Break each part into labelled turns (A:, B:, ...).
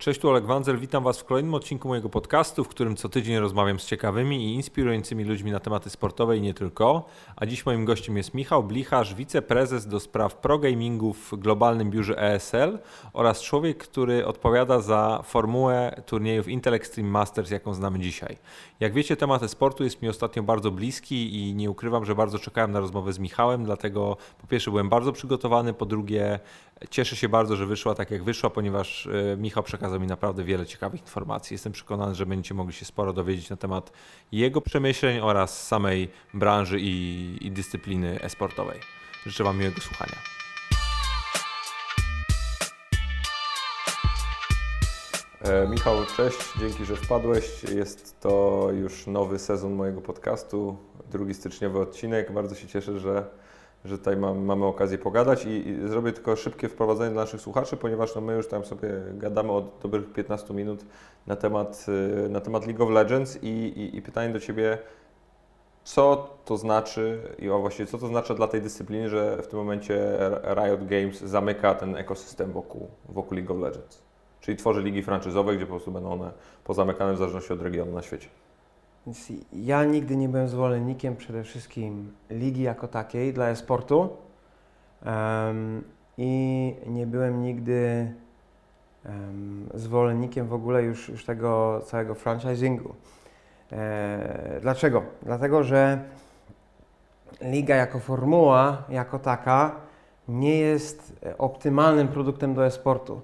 A: Cześć, tu Oleg Wanzel, witam Was w kolejnym odcinku mojego podcastu, w którym co tydzień rozmawiam z ciekawymi i inspirującymi ludźmi na tematy sportowe i nie tylko. A dziś moim gościem jest Michał Blicharz, wiceprezes do spraw progamingu w globalnym biurze ESL oraz człowiek, który odpowiada za formułę turniejów Intel Extreme Masters, jaką znamy dzisiaj. Jak wiecie, temat sportu jest mi ostatnio bardzo bliski i nie ukrywam, że bardzo czekałem na rozmowę z Michałem, dlatego po pierwsze byłem bardzo przygotowany, po drugie cieszę się bardzo, że wyszła tak jak wyszła, ponieważ e, Michał przekazał mi naprawdę wiele ciekawych informacji. Jestem przekonany, że będziecie mogli się sporo dowiedzieć na temat jego przemyśleń oraz samej branży i, i dyscypliny esportowej. Życzę Wam miłego słuchania. E, Michał, cześć, dzięki, że wpadłeś. Jest to już nowy sezon mojego podcastu, drugi styczniowy odcinek. Bardzo się cieszę, że, że tutaj mam, mamy okazję pogadać I, i zrobię tylko szybkie wprowadzenie dla naszych słuchaczy, ponieważ no my już tam sobie gadamy od dobrych 15 minut na temat, y, na temat League of Legends i, i, i pytanie do Ciebie, co to znaczy i o właściwie co to znaczy dla tej dyscypliny, że w tym momencie Riot Games zamyka ten ekosystem wokół, wokół League of Legends? Czyli tworzy ligi franczyzowe, gdzie po prostu będą one pozamykane w zależności od regionu na świecie.
B: Więc ja nigdy nie byłem zwolennikiem przede wszystkim ligi jako takiej dla e-sportu um, i nie byłem nigdy um, zwolennikiem w ogóle już, już tego całego franchisingu. E, dlaczego? Dlatego, że liga jako formuła, jako taka, nie jest optymalnym produktem do e-sportu.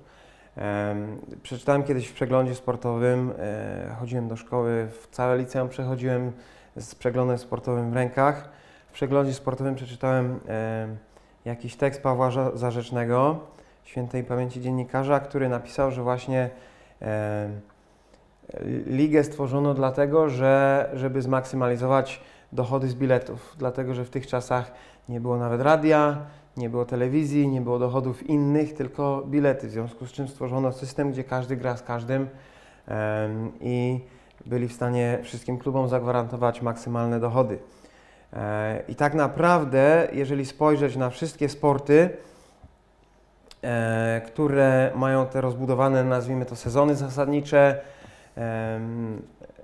B: Przeczytałem kiedyś w przeglądzie sportowym, e, chodziłem do szkoły, w całe liceum przechodziłem z przeglądem sportowym w rękach. W przeglądzie sportowym przeczytałem jakiś tekst Pawła Zarzecznego, świętej pamięci dziennikarza, który napisał, że właśnie ligę stworzono dlatego, że, żeby zmaksymalizować dochody z biletów, dlatego że w tych czasach nie było nawet radia, nie było telewizji, nie było dochodów innych, tylko bilety, w związku z czym stworzono system, gdzie każdy gra z każdym i byli w stanie wszystkim klubom zagwarantować maksymalne dochody. E, I tak naprawdę, jeżeli spojrzeć na wszystkie sporty, e, które mają te rozbudowane, nazwijmy to, sezony zasadnicze,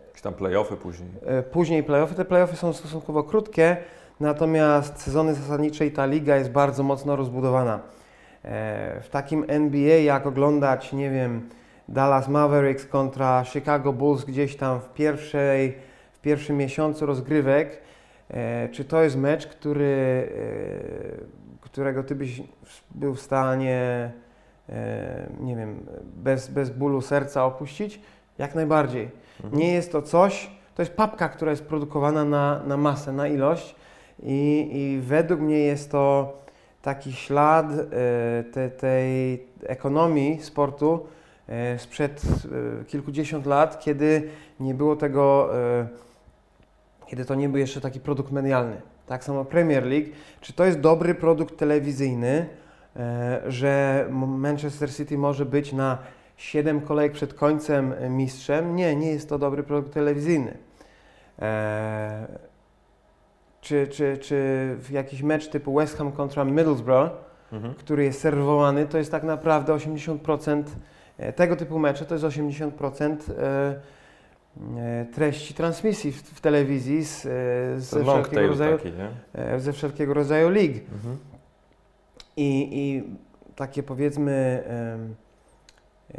A: Jakieś tam playoffy później.
B: E, później playoffy. Te playoffy są stosunkowo krótkie, Natomiast sezony zasadnicze i ta liga jest bardzo mocno rozbudowana. E, w takim NBA, jak oglądać, nie wiem, Dallas Mavericks kontra Chicago Bulls gdzieś tam w, pierwszej, w pierwszym miesiącu rozgrywek, e, czy to jest mecz, który, e, którego ty byś był w stanie, nie wiem, bez, bez bólu serca opuścić? Jak najbardziej. Mhm. Nie jest to coś, to jest papka, która jest produkowana na, na masę, na ilość i, i według mnie jest to taki ślad e, te, tej ekonomii sportu e, sprzed e, kilkudziesiąt lat, kiedy nie było tego, kiedy to nie był jeszcze taki produkt medialny. Tak samo Premier League. Czy to jest dobry produkt telewizyjny, że Manchester City może być na 7 kolejek przed końcem mistrzem? Nie, nie jest to dobry produkt telewizyjny czy, czy, czy w jakiś mecz typu West Ham kontra Middlesbrough, mhm. który jest serwowany, to jest tak naprawdę 80% e, tego typu mecze, to jest 80% e, e, treści transmisji w, w telewizji z, ze, wszelkiego rodzaju, taki, ze wszelkiego rodzaju lig. Mhm. I, I takie powiedzmy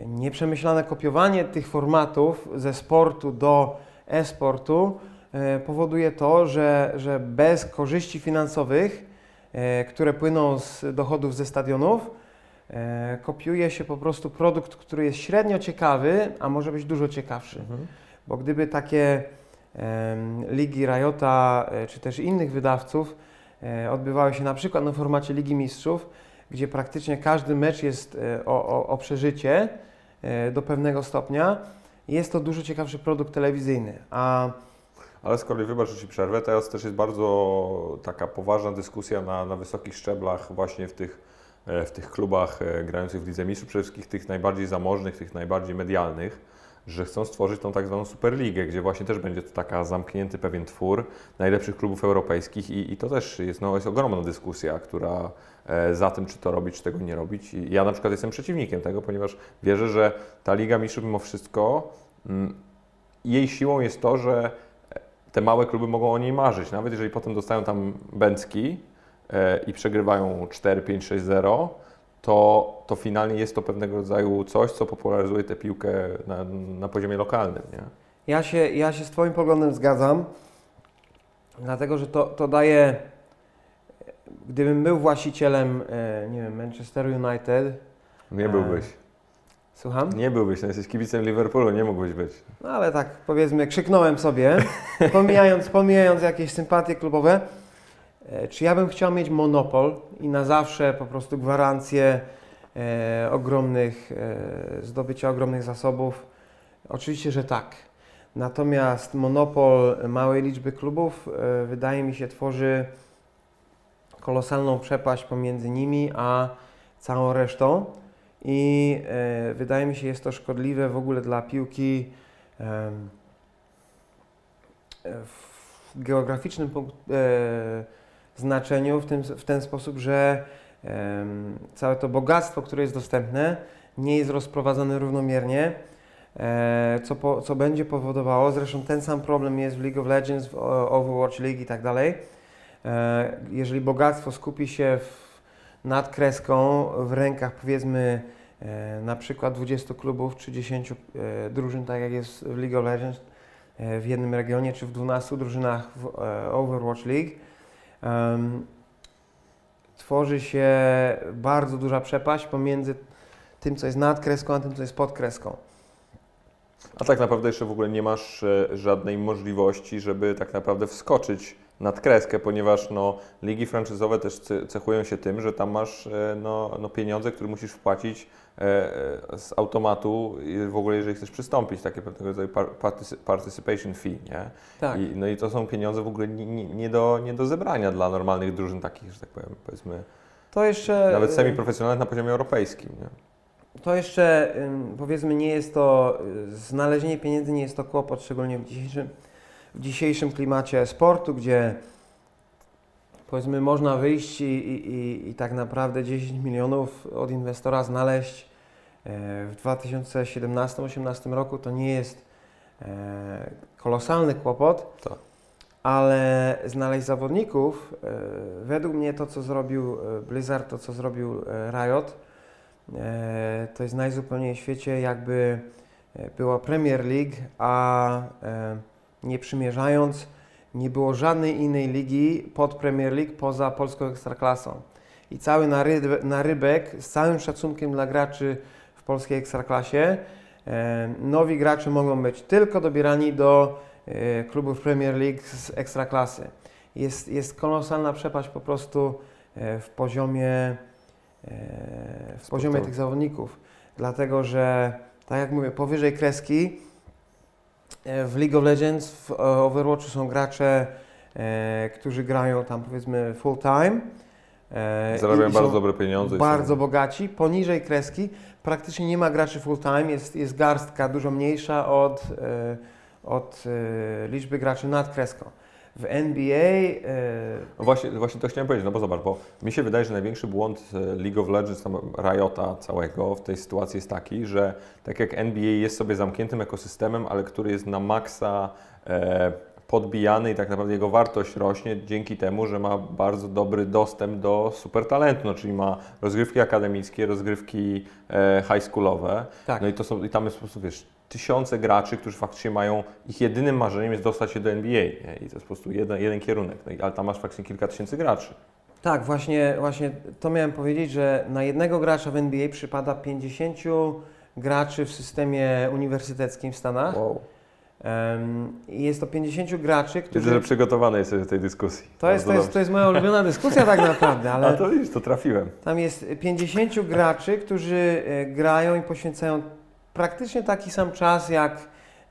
B: nieprzemyślane kopiowanie tych formatów ze sportu do e-sportu powoduje to, że, że bez korzyści finansowych, e, które płyną z dochodów ze stadionów, e, kopiuje się po prostu produkt, który jest średnio ciekawy, a może być dużo ciekawszy. Mhm. Bo gdyby takie ligi Riota czy też innych wydawców odbywały się na przykład na formacie Ligi Mistrzów, gdzie praktycznie każdy mecz jest o, o, o przeżycie do pewnego stopnia, jest to dużo ciekawszy produkt telewizyjny. A
A: ale z kolei, wybacz, że Ci przerwę, teraz też jest bardzo taka poważna dyskusja na, na wysokich szczeblach właśnie w tych, e, w tych klubach e, grających w Lidze Mistrzów, przede wszystkim tych najbardziej zamożnych, tych najbardziej medialnych, że chcą stworzyć tą tak zwaną Superligę, gdzie właśnie też będzie to taka zamknięty pewien twór najlepszych klubów europejskich i, i to też jest, no, jest ogromna dyskusja, która e, za tym, czy to robić, czy tego nie robić. I ja na przykład jestem przeciwnikiem tego, ponieważ wierzę, że ta Liga Mistrzów mimo wszystko mm, jej siłą jest to, że te małe kluby mogą o niej marzyć. Nawet jeżeli potem dostają tam bęcki e, i przegrywają 4, 5, 6, 0, to, to finalnie jest to pewnego rodzaju coś, co popularyzuje tę piłkę na, na poziomie lokalnym. Nie?
B: Ja, się, ja się z Twoim poglądem zgadzam, dlatego że to, to daje. Gdybym był właścicielem, e, nie wiem, Manchester United.
A: Nie byłbyś.
B: Słucham?
A: Nie byłbyś, no jesteś kibicem Liverpoolu, nie mógłbyś być.
B: No ale tak powiedzmy, krzyknąłem sobie, pomijając, pomijając jakieś sympatie klubowe. E, czy ja bym chciał mieć monopol i na zawsze po prostu gwarancję e, ogromnych, e, zdobycia ogromnych zasobów? Oczywiście, że tak. Natomiast monopol małej liczby klubów e, wydaje mi się tworzy kolosalną przepaść pomiędzy nimi a całą resztą i e, wydaje mi się jest to szkodliwe w ogóle dla piłki e, w geograficznym e, znaczeniu w, tym, w ten sposób, że całe to bogactwo, które jest dostępne, nie jest rozprowadzane równomiernie, co, po, co będzie powodowało, zresztą ten sam problem jest w League of Legends, w Overwatch League i tak dalej. Jeżeli bogactwo skupi się w, nad kreską w rękach powiedzmy e, na przykład 20 klubów czy 10 drużyn, tak jak jest w League of Legends w jednym regionie, czy w 12 drużynach w Overwatch League, tworzy się bardzo duża przepaść pomiędzy tym, co jest nad kreską, a tym, co jest pod kreską.
A: A tak naprawdę jeszcze w ogóle nie masz e, żadnej możliwości, żeby tak naprawdę wskoczyć nad kreskę, ponieważ no, ligi franczyzowe też cechują się tym, że tam masz e, no, no pieniądze, które musisz wpłacić e, z automatu w ogóle jeżeli chcesz przystąpić, takie pewnego rodzaju participation fee, nie?
B: Tak.
A: I, no i to są pieniądze w ogóle nie, nie, do, nie do zebrania dla normalnych drużyn takich, że tak powiem, powiedzmy,
B: to jeszcze,
A: nawet semi-profesjonalnych na poziomie europejskim, nie?
B: To jeszcze powiedzmy nie jest to, znalezienie pieniędzy nie jest to kłopot, szczególnie w dzisiejszym w dzisiejszym klimacie sportu, gdzie powiedzmy można wyjść i, i, i tak naprawdę 10 milionów od inwestora znaleźć e, w 2017-2018 roku to nie jest e, kolosalny kłopot,
A: tak.
B: ale znaleźć zawodników, e, według mnie to co zrobił Blizzard, to co zrobił Riot, to jest najzupełniej w świecie jakby była Premier League, a nie przymierzając, nie było żadnej innej ligi pod Premier League poza polską ekstraklasą. I cały narybek z całym szacunkiem dla graczy w polskiej ekstraklasie, e, nowi gracze mogą być tylko dobierani do e, klubów Premier League z ekstraklasy. Jest, jest kolosalna przepaść po prostu e, w poziomie, w poziomie tych zawodników. Dlatego, że tak jak mówię, powyżej kreski w League of Legends, w e, Overwatchu są gracze, e, którzy grają tam powiedzmy full time.
A: E, Zarabiają bardzo dobre pieniądze.
B: Bardzo są... bogaci. Poniżej kreski praktycznie nie ma graczy full time, jest, jest garstka dużo mniejsza od, e, od e, liczby graczy nad kreską. W NBA. E...
A: No właśnie, właśnie to chciałem powiedzieć, no bo zobacz, bo mi się wydaje, że największy błąd e, League of Legends, tam Riota całego w tej sytuacji jest taki, że tak jak NBA jest sobie zamkniętym ekosystemem, ale który jest na maksa e, podbijany i tak naprawdę jego wartość rośnie dzięki temu, że ma bardzo dobry dostęp do super talentu, no, czyli ma rozgrywki akademickie, rozgrywki e, high schoolowe. Tak. No i to są, i tam jest po prostu, wiesz, tysiące graczy, którzy faktycznie mają, ich jedynym marzeniem jest dostać się do NBA. Nie? I to jest po prostu jeden, jeden kierunek, no ale tam masz faktycznie kilka tysięcy graczy.
B: Tak, właśnie, właśnie to miałem powiedzieć, że na jednego gracza w NBA przypada 50 graczy w systemie uniwersyteckim w Stanach. Wow. Um, jest to 50 graczy, którzy...
A: Widzę, że przygotowany jesteś do tej dyskusji.
B: To jest, to, jest, to jest moja ulubiona dyskusja tak naprawdę, ale...
A: A to widzisz, to trafiłem.
B: Tam jest 50 graczy, którzy e, grają i poświęcają praktycznie taki sam czas jak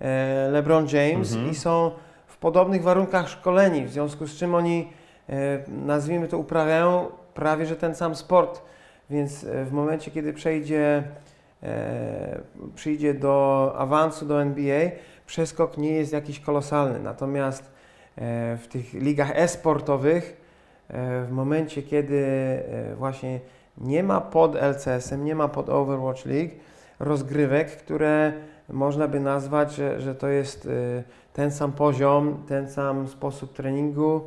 B: e, LeBron James mhm. i są w podobnych warunkach szkoleni, w związku z czym oni, e, nazwijmy to, uprawiają prawie że ten sam sport. Więc e, w momencie, kiedy przejdzie przyjdzie do awansu do NBA, przeskok nie jest jakiś kolosalny. Natomiast w tych ligach e-sportowych, w momencie kiedy właśnie nie ma pod LCS-em, nie ma pod Overwatch League rozgrywek, które można by nazwać, że, że to jest ten sam poziom, ten sam sposób treningu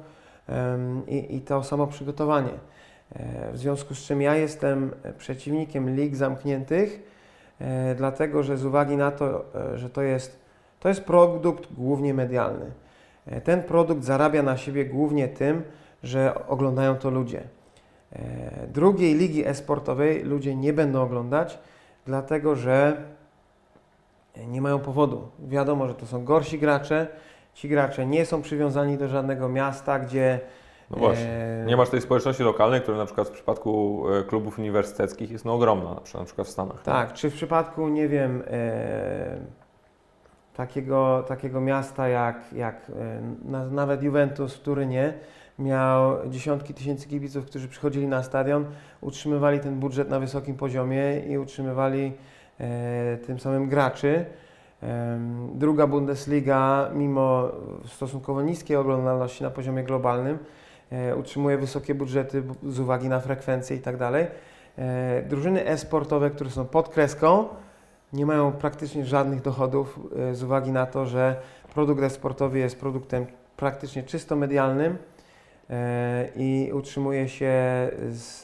B: i, i to samo przygotowanie. W związku z czym ja jestem przeciwnikiem lig zamkniętych, dlatego że z uwagi na to, że to jest to jest produkt głównie medialny. E, ten produkt zarabia na siebie głównie tym, że oglądają to ludzie. E, drugiej ligi esportowej ludzie nie będą oglądać, dlatego że nie mają powodu. Wiadomo, że to są gorsi gracze. Ci gracze nie są przywiązani do żadnego miasta, gdzie.
A: No właśnie. E, nie masz tej społeczności lokalnej, która na przykład w przypadku klubów uniwersyteckich jest no ogromna, na przykład, na przykład w Stanach.
B: Tak, czy w przypadku, nie wiem, takiego, takiego miasta jak, jak e, nawet Juventus w Turynie miał dziesiątki tysięcy kibiców, którzy przychodzili na stadion, utrzymywali ten budżet na wysokim poziomie i utrzymywali e, tym samym graczy. E, druga Bundesliga, mimo stosunkowo niskiej oglądalności na poziomie globalnym, e, utrzymuje wysokie budżety z uwagi na frekwencję i tak. E, drużyny e-sportowe, które są pod kreską, nie mają praktycznie żadnych dochodów e, z uwagi na to, że produkt eksportowy jest produktem praktycznie czysto medialnym i utrzymuje się z,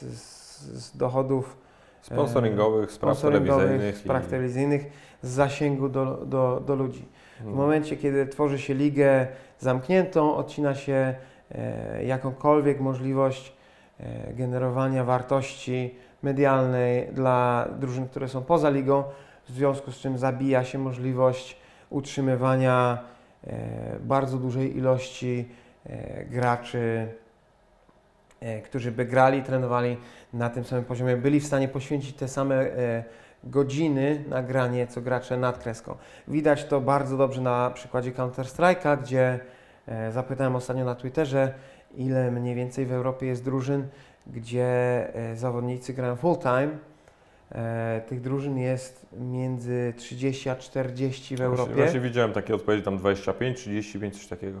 B: z dochodów
A: e, sponsoringowych, spraw telewizyjnych,
B: spraw telewizyjnych z zasięgu do, do, do ludzi. W hmm. momencie, kiedy tworzy się ligę zamkniętą, odcina się jakąkolwiek możliwość generowania wartości medialnej dla drużyn, które są poza ligą, w związku z czym zabija się możliwość utrzymywania e, bardzo dużej ilości e, graczy, e, którzy by grali, trenowali na tym samym poziomie, byli w stanie poświęcić te same godziny na granie, co gracze nad kreską. Widać to bardzo dobrze na przykładzie Counter-Strike'a, gdzie zapytałem ostatnio na Twitterze, ile mniej więcej w Europie jest drużyn, gdzie zawodnicy grają full time, E, tych drużyn jest między 30 a 40 w Europie.
A: Właśnie widziałem takie odpowiedzi, tam 25, 35, coś takiego.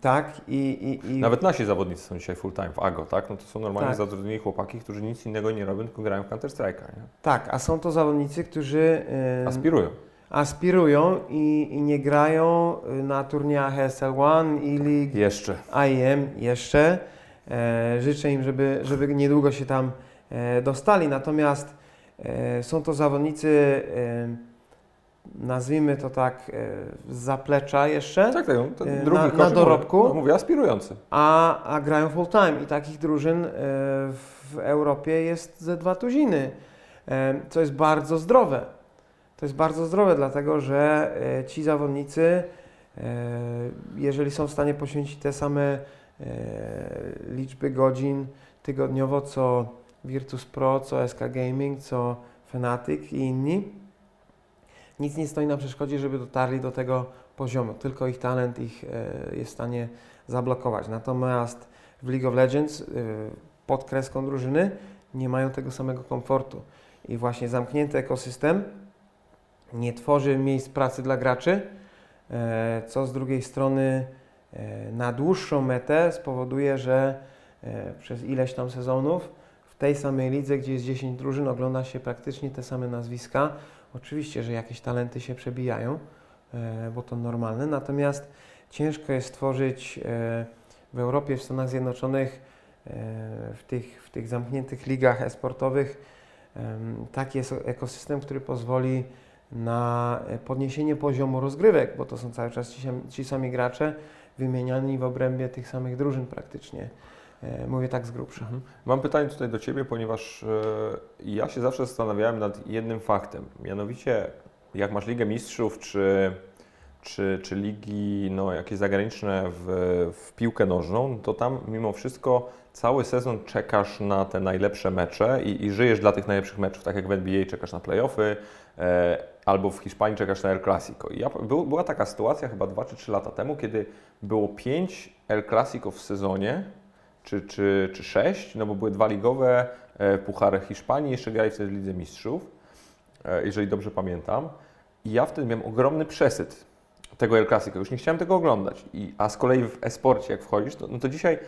B: Tak i, i,
A: i, Nawet nasi zawodnicy są dzisiaj full time w AGO, tak? No to są normalnie tak. zatrudnieni chłopaki, którzy nic innego nie robią, tylko grają w Counter Strike'a.
B: Tak, a są to zawodnicy, którzy
A: aspirują.
B: Aspirują i, i, nie grają y, na turniejach SL1 i League
A: jeszcze.
B: IEM jeszcze. E, życzę im, żeby, żeby niedługo się tam E, dostali. Natomiast e, są to zawodnicy, nazwijmy to tak, z zaplecza jeszcze.
A: Tak, tak. Drugi na, na dorobku. Mówię, no, mówię aspirujący.
B: A, a grają full time i takich drużyn w Europie jest ze dwa tuziny, co jest bardzo zdrowe. To jest bardzo zdrowe, dlatego że ci zawodnicy, jeżeli są w stanie poświęcić te same liczby godzin tygodniowo, co Virtus Pro, co SK Gaming, co Fnatic i inni. Nic nie stoi na przeszkodzie, żeby dotarli do tego poziomu, tylko ich talent ich e, jest w stanie zablokować. Natomiast w League of Legends e, pod kreską drużyny nie mają tego samego komfortu. I właśnie zamknięty ekosystem nie tworzy miejsc pracy dla graczy, e, co z drugiej strony na dłuższą metę spowoduje, że przez ileś tam sezonów w tej samej lidze, gdzie jest 10 drużyn, ogląda się praktycznie te same nazwiska. Oczywiście, że jakieś talenty się przebijają, e, bo to normalne, natomiast ciężko jest stworzyć e, w Europie, w Stanach Zjednoczonych, e, w tych, w tych zamkniętych ligach esportowych taki ekosystem, który pozwoli na podniesienie poziomu rozgrywek, bo to są cały czas ci sami gracze wymieniani w obrębie tych samych drużyn praktycznie. E, mówię tak z grubsza. Mhm.
A: Mam pytanie tutaj do Ciebie, ponieważ e, ja się zawsze zastanawiałem nad jednym faktem. Mianowicie, jak masz Ligę Mistrzów, czy, czy, czy ligi no, jakieś zagraniczne w, w piłkę nożną, to tam mimo wszystko cały sezon czekasz na te najlepsze mecze i, i żyjesz dla tych najlepszych meczów, tak jak w NBA czekasz na playoffy, e, albo w Hiszpanii czekasz na El Clasico. Ja, był, była taka sytuacja chyba 2 czy 3 lata temu, kiedy było 5 El Clasico w sezonie, czy, czy, czy sześć, no bo były dwa ligowe, e, Puchary Hiszpanii, jeszcze grali wtedy w Lidze Mistrzów. e, jeżeli dobrze pamiętam. I ja wtedy miałem ogromny przesyt tego El Clasico. Już nie chciałem tego oglądać. I, a z kolei w e-sporcie, jak wchodzisz, to, no to dzisiaj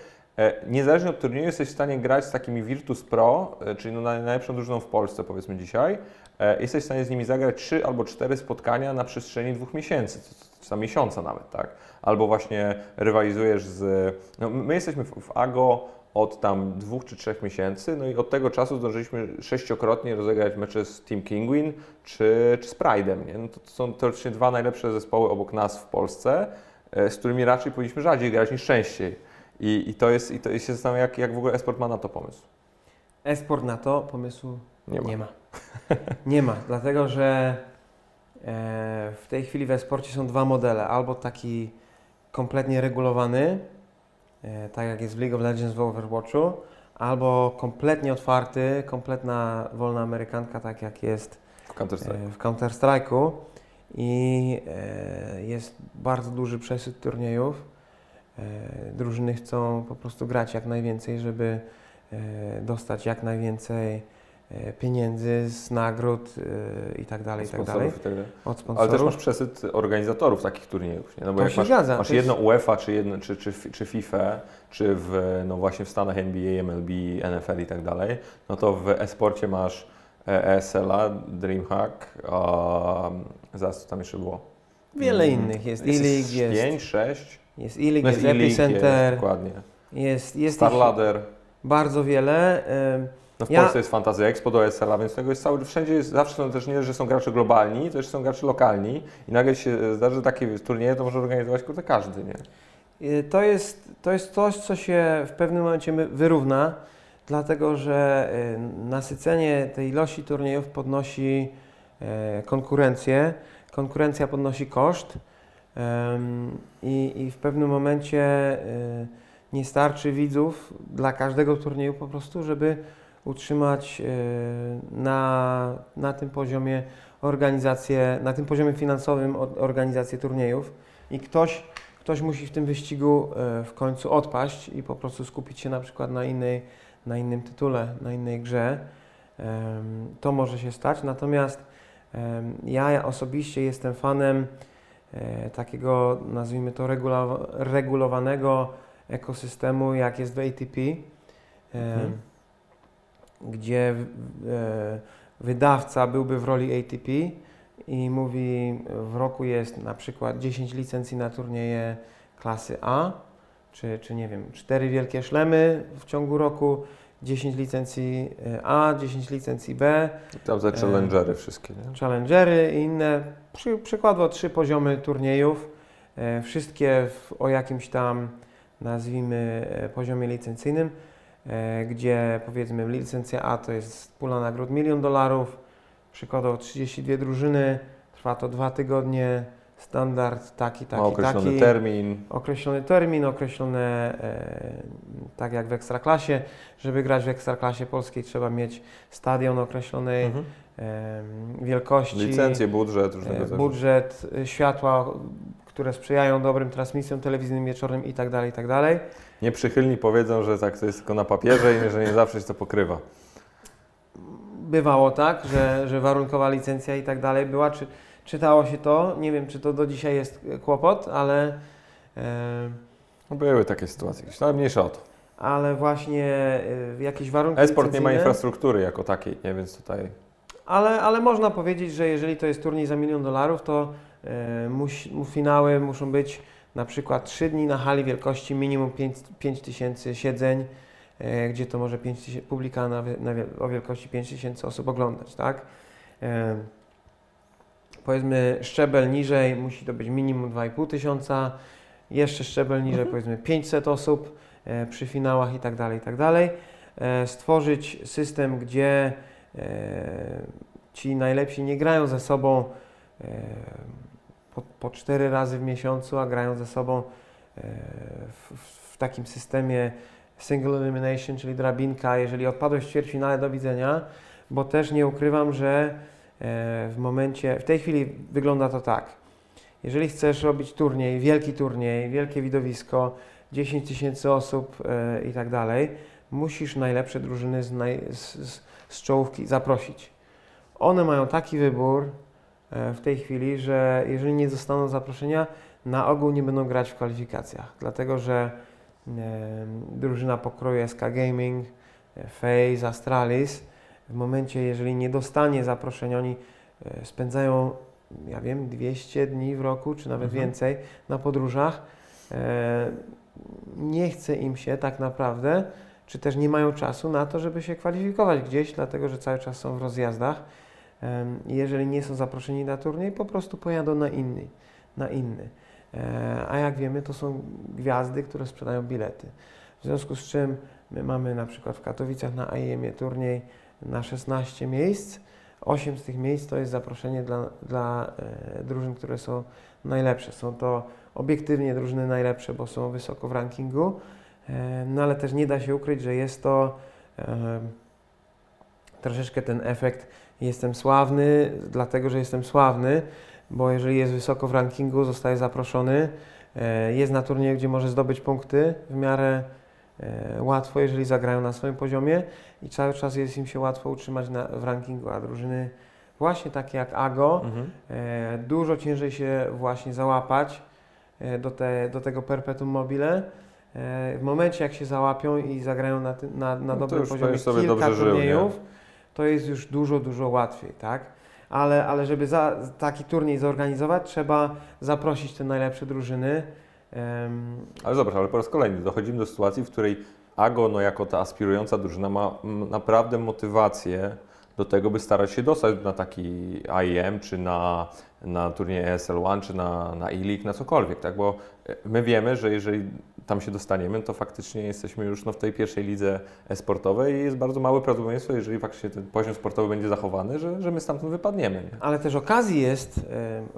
A: niezależnie od turnieju jesteś w stanie grać z takimi Virtus Pro, e, czyli no najlepszą drużyną w Polsce powiedzmy dzisiaj. E, jesteś w stanie z nimi zagrać trzy albo cztery spotkania na przestrzeni dwóch miesięcy, czy tam miesiąca nawet, tak? Albo właśnie rywalizujesz z... No, my jesteśmy w, AGO od tam dwóch czy trzech miesięcy, no i od tego czasu zdążyliśmy sześciokrotnie rozegrać mecze z Team Kinguin czy, czy z Pride'em, nie? No to, są teoretycznie dwa najlepsze zespoły obok nas w Polsce, e, z którymi raczej powinniśmy rzadziej grać niż częściej. I, i to jest, i to się zastanawiam, jak, jak w ogóle esport ma na to pomysł.
B: Esport na to pomysłu
A: Nie ma.
B: Nie ma, nie ma dlatego że e, w tej chwili w esporcie są dwa modele. Albo taki kompletnie regulowany, e, tak jak jest w League of Legends w Overwatchu, albo kompletnie otwarty, kompletna wolna amerykanka, tak jak jest
A: W Counter-Strike.
B: e, Counter-Strike'u. I jest bardzo duży przesyt turniejów. E, drużyny chcą po prostu grać jak najwięcej, żeby e, dostać jak najwięcej e, pieniędzy z nagród i tak dalej, i tak dalej.
A: Sponsorów i tak dalej.
B: Od
A: Ale
B: sponsorów.
A: też masz przesyt organizatorów takich turniejów. Nie? No bo
B: To
A: jak
B: się
A: masz,
B: zgadza,
A: masz
B: to jest-
A: jedno UEFA, czy, jedno, czy, czy, czy FIFA, czy w, no właśnie w Stanach NBA, MLB, NFL i tak dalej, no to w e-sporcie masz ESL-a, DreamHack, a zaraz co tam jeszcze było?
B: Wiele
A: Mm,
B: innych. Jest
A: Jest
B: E-League, jest,
A: 5, 6.
B: jest
A: No
B: jest
A: E-League,
B: Epicenter,
A: Jest, dokładnie.
B: jest, jest
A: Star
B: ich
A: Ladder.
B: bardzo wiele.
A: No w
B: Ja-
A: Polsce jest Fantasy Expo do ESL-a, więc tego jest cały, wszędzie jest, zawsze są też nie, że są gracze globalni, też są gracze lokalni i nagle się zdarzy, że takie turnieje to może organizować kurde każdy, nie?
B: Y, To jest, to jest coś, co się w pewnym momencie wyrówna, dlatego że y, nasycenie tej ilości turniejów podnosi e, konkurencję, konkurencja podnosi koszt i, i w pewnym momencie y, nie starczy widzów dla każdego turnieju po prostu, żeby utrzymać y, na, na tym poziomie organizację, na tym poziomie finansowym organizację turniejów i ktoś ktoś musi w tym wyścigu e, w końcu odpaść i po prostu skupić się na przykład na, innej, na innym tytule, na innej grze. To może się stać, natomiast ja osobiście jestem fanem e, takiego, nazwijmy to, regulowanego ekosystemu, jak jest w ATP, em,
A: Mhm.
B: gdzie e, wydawca byłby w roli ATP i mówi, w roku jest na przykład 10 licencji na turnieje klasy A, czy, czy nie wiem, 4 wielkie szlemy w ciągu roku, 10 licencji e, A, 10 licencji B,
A: Tam za challengery wszystkie, nie?
B: challengery i inne, przy, przykładowo trzy poziomy turniejów, e, wszystkie w, o jakimś tam, nazwijmy, e, poziomie licencyjnym, e, gdzie powiedzmy licencja A to jest pula nagród milion dolarów, przykładowo 32 drużyny, trwa to dwa tygodnie, standard taki, taki,
A: Ma określony
B: taki.
A: termin.
B: Określony termin, określone, e, tak jak w Ekstraklasie. Żeby grać w Ekstraklasie polskiej trzeba mieć stadion określonej
A: Mhm.
B: em, wielkości,
A: Licencje, budżet, różnego
B: e,
A: rodzaju.
B: budżet, e, światła, które sprzyjają dobrym transmisjom telewizyjnym wieczornym i tak dalej, i tak dalej.
A: Nieprzychylni powiedzą, że tak to jest tylko na papierze i że nie zawsze się to pokrywa.
B: Bywało tak, że, że warunkowa licencja i tak dalej była. Czy, czytało się to? Nie wiem, czy to do dzisiaj jest kłopot, ale, e,
A: No były takie sytuacje, no, ale mniejsza o to.
B: ale właśnie e, jakieś warunki
A: Esport nie ma infrastruktury jako takiej, nie? więc tutaj
B: Ale, ale można powiedzieć, że jeżeli to jest turniej za milion dolarów, to e, musi, mu- finały muszą być na przykład 3 dni na hali wielkości minimum 5 tysięcy siedzeń, gdzie to może 5 tysięcy, publika na, na, o wielkości 5 tysięcy osób oglądać, tak? Powiedzmy szczebel niżej musi to być minimum 2,5 tysiąca, jeszcze szczebel niżej
A: Mhm.
B: powiedzmy 500 osób e, przy finałach i tak dalej, i tak dalej. E, stworzyć system, gdzie e, ci najlepsi nie grają ze sobą e, po, po cztery razy w miesiącu, a grają ze sobą e, w, w takim systemie single elimination, czyli drabinka, jeżeli odpadłeś w ćwierćfinale do widzenia, bo też nie ukrywam, że w momencie, w tej chwili wygląda to tak, jeżeli chcesz robić turniej, wielki turniej, wielkie widowisko, 10 tysięcy osób e, i tak dalej, musisz najlepsze drużyny z, naj, z, z, czołówki zaprosić. one mają taki wybór e, w tej chwili, że jeżeli nie dostaną zaproszenia, na ogół nie będą grać w kwalifikacjach, dlatego że e, drużyna pokroju SK Gaming, FaZe, Astralis w momencie, jeżeli nie dostanie zaproszenia, oni e, spędzają, ja wiem, 200 dni w roku, czy nawet
A: Mhm.
B: więcej na podróżach. E, Nie chce im się tak naprawdę, czy też nie mają czasu na to, żeby się kwalifikować gdzieś, dlatego że cały czas są w rozjazdach. Jeżeli nie są zaproszeni na turniej, po prostu pojadą na inny. Na inny. E, A jak wiemy, to są gwiazdy, które sprzedają bilety. W związku z czym my mamy na przykład w Katowicach na IEM-ie turniej na 16 miejsc. 8 z tych miejsc to jest zaproszenie dla, dla e, drużyn, które są najlepsze. Są to obiektywnie drużyny najlepsze, bo są wysoko w rankingu, e, no ale też nie da się ukryć, że jest to e, troszeczkę ten efekt jestem sławny, dlatego że jestem sławny, bo jeżeli jest wysoko w rankingu, zostaje zaproszony, jest na turnieju, gdzie może zdobyć punkty w miarę łatwo, jeżeli zagrają na swoim poziomie i cały czas jest im się łatwo utrzymać na, w rankingu, a drużyny właśnie takie jak AGO,
A: Mhm.
B: e, dużo ciężej się właśnie załapać e, do, te, do tego perpetuum mobile. E, w momencie jak się załapią i zagrają na, na, na
A: No
B: dobrym poziomie
A: sobie
B: kilka
A: żył,
B: turniejów, to jest już dużo, dużo łatwiej, tak? Ale, ale żeby za, taki turniej zorganizować, trzeba zaprosić te najlepsze drużyny.
A: Ale zobacz, ale po raz kolejny dochodzimy do sytuacji, w której AGO, no jako ta aspirująca drużyna, ma naprawdę motywację do tego, by starać się dostać na taki IEM, czy na, na turniej ESL One, czy na, na E-League, na cokolwiek, tak? Bo e, my wiemy, że jeżeli tam się dostaniemy, to faktycznie jesteśmy już no, w tej pierwszej lidze e-sportowej i jest bardzo małe prawdopodobieństwo, jeżeli faktycznie ten poziom sportowy będzie zachowany, że, że my stamtąd wypadniemy. Nie?
B: ale też okazji jest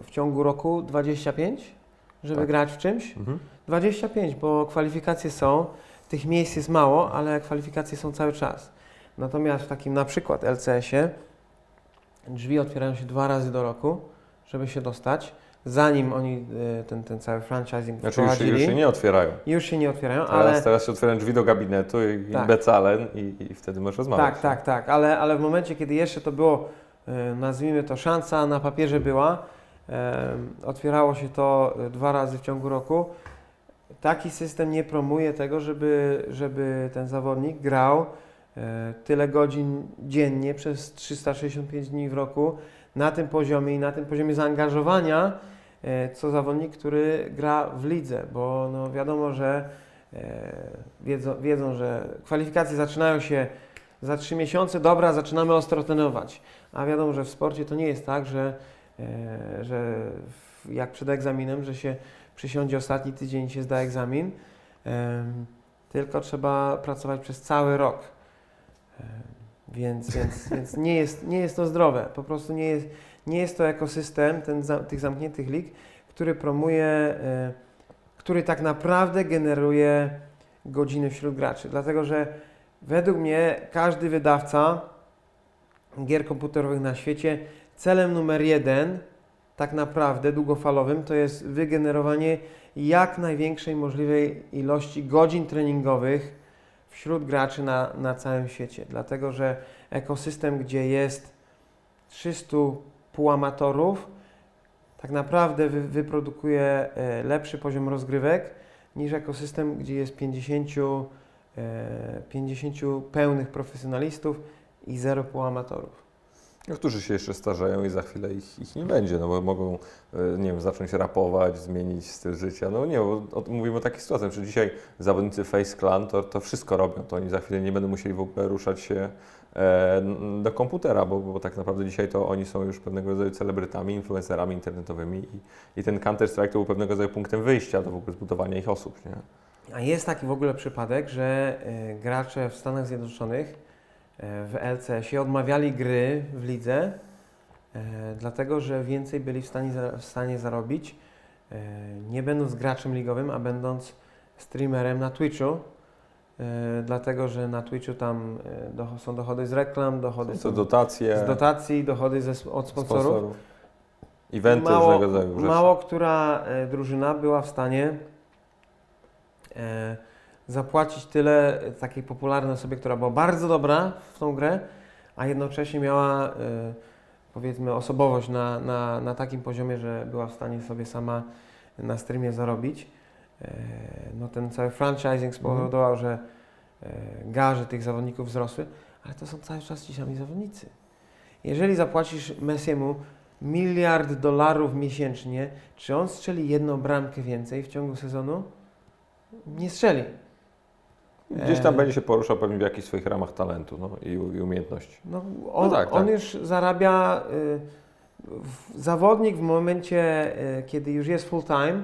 B: w ciągu roku 25, żeby
A: Tak.
B: grać w czymś.
A: Mhm.
B: 25, bo kwalifikacje są, tych miejsc jest mało, ale kwalifikacje są cały czas. Natomiast w takim na przykład LCS-ie drzwi otwierają się dwa razy do roku, żeby się dostać, zanim oni e, ten, ten cały franchising
A: Znaczy już, już się nie otwierają.
B: Już się nie otwierają,
A: Teraz,
B: ale
A: teraz się otwierają drzwi do gabinetu i,
B: Tak.
A: i becalen i, i wtedy możesz rozmawiać.
B: tak, tak, tak, ale, ale w momencie, kiedy jeszcze to było, e, nazwijmy to szansa na papierze była, otwierało się to e, dwa razy w ciągu roku. Taki system nie promuje tego, żeby, żeby ten zawodnik grał e, tyle godzin dziennie przez 365 dni w roku na tym poziomie i na tym poziomie zaangażowania, e, co zawodnik, który gra w lidze, bo no wiadomo, że wiedzą, wiedzą, że kwalifikacje zaczynają się za trzy miesiące, dobra, zaczynamy ostro trenować. A wiadomo, że w sporcie to nie jest tak, że, że w, jak przed egzaminem, że się przysiądzie ostatni tydzień i się zda egzamin, tylko trzeba pracować przez cały rok. Więc, więc, więc nie, jest, nie jest to zdrowe. Po prostu nie jest, nie jest to ekosystem ten, tych zamkniętych lig, który promuje, e, który tak naprawdę generuje godziny wśród graczy. Dlatego, że według mnie każdy wydawca gier komputerowych na świecie celem numer jeden, tak naprawdę długofalowym, to jest wygenerowanie jak największej możliwej ilości godzin treningowych wśród graczy na, na całym świecie. Dlatego, że ekosystem, gdzie jest 300 półamatorów, tak naprawdę wy, wyprodukuje e, lepszy poziom rozgrywek niż ekosystem, gdzie jest 50, e, 50 pełnych profesjonalistów i zero półamatorów.
A: No, którzy się jeszcze starzeją i za chwilę ich, ich nie będzie, no bo mogą, e, nie wiem, zacząć rapować, zmienić styl życia. No nie, bo mówimy o takich sytuacjach, że dzisiaj zawodnicy Face Clan to, to wszystko robią, to oni za chwilę nie będą musieli w ogóle ruszać się e, do komputera, bo, bo tak naprawdę dzisiaj to oni są już pewnego rodzaju celebrytami, influencerami internetowymi i, i ten Counter-Strike to był pewnego rodzaju punktem wyjścia do w ogóle zbudowania ich osób, nie?
B: A jest taki w ogóle przypadek, że e, gracze w Stanach Zjednoczonych w LCS-ie odmawiali gry w lidze, e, dlatego że więcej byli w stanie, w stanie zarobić, e, nie będąc graczem ligowym, a będąc streamerem na Twitchu. E, dlatego, że na Twitchu tam e, są dochody z reklam, dochody są
A: dotacje,
B: z dotacji, dochody ze, od sponsorów.
A: eventy
B: mało,
A: różnego rodzaju rzeczy.
B: mało która e, drużyna była w stanie e, zapłacić tyle takiej popularnej osobie, która była bardzo dobra w tą grę, a jednocześnie miała e, powiedzmy osobowość na, na, na takim poziomie, że była w stanie sobie sama na streamie zarobić. E, no ten cały franchising spowodował, że e, garze tych zawodników wzrosły, ale to są cały czas ci sami zawodnicy. Jeżeli zapłacisz Messiemu miliard dolarów miesięcznie, czy on strzeli jedną bramkę więcej w ciągu sezonu? Nie strzeli.
A: Gdzieś tam e... będzie się poruszał pewnie w jakichś swoich ramach talentu no, i, i, umiejętności.
B: No, on, no tak, on tak. już zarabia, y, zawodnik w momencie, y, kiedy już jest full time,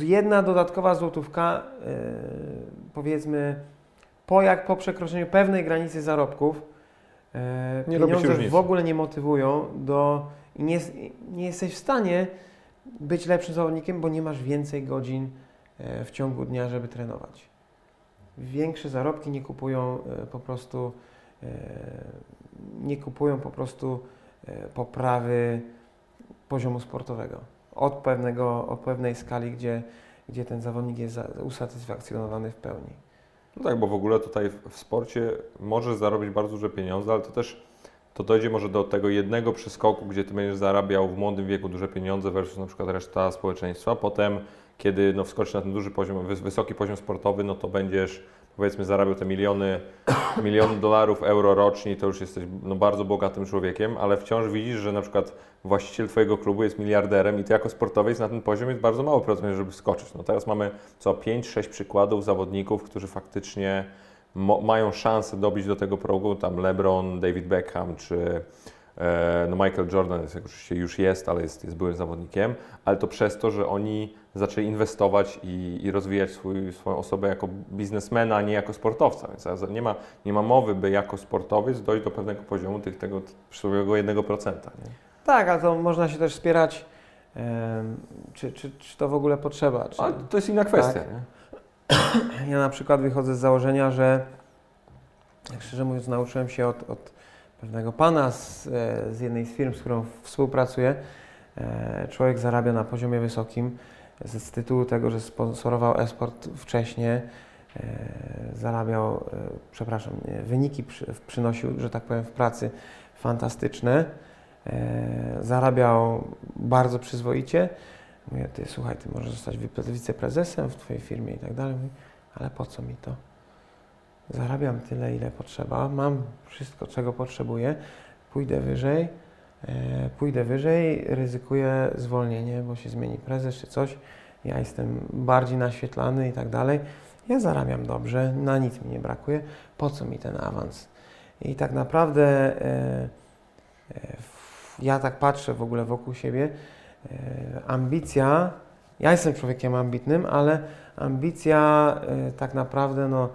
B: jedna dodatkowa złotówka, y, powiedzmy, po, jak, po przekroczeniu pewnej granicy zarobków, e, nie pieniądze w ogóle nie motywują do i nie, nie jesteś w stanie być lepszym zawodnikiem, bo nie masz więcej godzin e, w ciągu dnia, żeby trenować. Większe zarobki nie kupują e, po prostu nie kupują po prostu poprawy poziomu sportowego od, pewnego, od pewnej skali, gdzie, gdzie ten zawodnik jest usatysfakcjonowany w pełni.
A: No tak, bo w ogóle tutaj w sporcie możesz zarobić bardzo duże pieniądze, ale to też to dojdzie może do tego jednego przeskoku, gdzie ty będziesz zarabiał w młodym wieku duże pieniądze versus na przykład reszta społeczeństwa. Potem, kiedy no, wskoczysz na ten duży poziom, wysoki poziom sportowy, no to będziesz powiedzmy zarabiał te miliony, miliony dolarów, euro rocznie, to już jesteś no, bardzo bogatym człowiekiem, ale wciąż widzisz, że na przykład właściciel Twojego klubu jest miliarderem i Ty jako sportowiec na ten poziom jest bardzo mało procent, żeby skoczyć. No teraz mamy co 5-6 przykładów zawodników, którzy faktycznie mają szansę dobić do tego progu, tam LeBron, David Beckham czy no Michael Jordan jest, oczywiście już jest, ale jest, jest byłym zawodnikiem, ale to przez to, że oni zaczęli inwestować i, i rozwijać swój, swoją osobę jako biznesmena, a nie jako sportowca. Więc nie ma, nie ma mowy, by jako sportowiec dojść do pewnego poziomu tych, tego przysłowiowego 1%. Nie?
B: Tak, a to można się też wspierać, czy, czy, czy to w ogóle potrzeba. Czy,
A: to jest inna kwestia. Tak.
B: Ja na przykład wychodzę z założenia, że szczerze mówiąc nauczyłem się od, od pewnego pana z, e, z jednej z firm, z którą współpracuję. E, człowiek zarabia na poziomie wysokim z tytułu tego, że sponsorował esport wcześniej, e, zarabiał, przepraszam, wyniki przynosił, że tak powiem, w pracy fantastyczne. Zarabiał bardzo przyzwoicie. Mówię, ty słuchaj, ty możesz zostać wiceprezesem w twojej firmie i tak dalej. Mówię, ale po co mi to? Zarabiam tyle, ile potrzeba, mam wszystko, czego potrzebuję, pójdę wyżej, e, pójdę wyżej, ryzykuję zwolnienie, bo się zmieni prezes czy coś, ja jestem bardziej naświetlany i tak dalej. Ja zarabiam dobrze, na nic mi nie brakuje, po co mi ten awans? I tak naprawdę e, e, ja tak patrzę w ogóle wokół siebie, ambicja, ja jestem człowiekiem ambitnym, ale ambicja tak naprawdę no,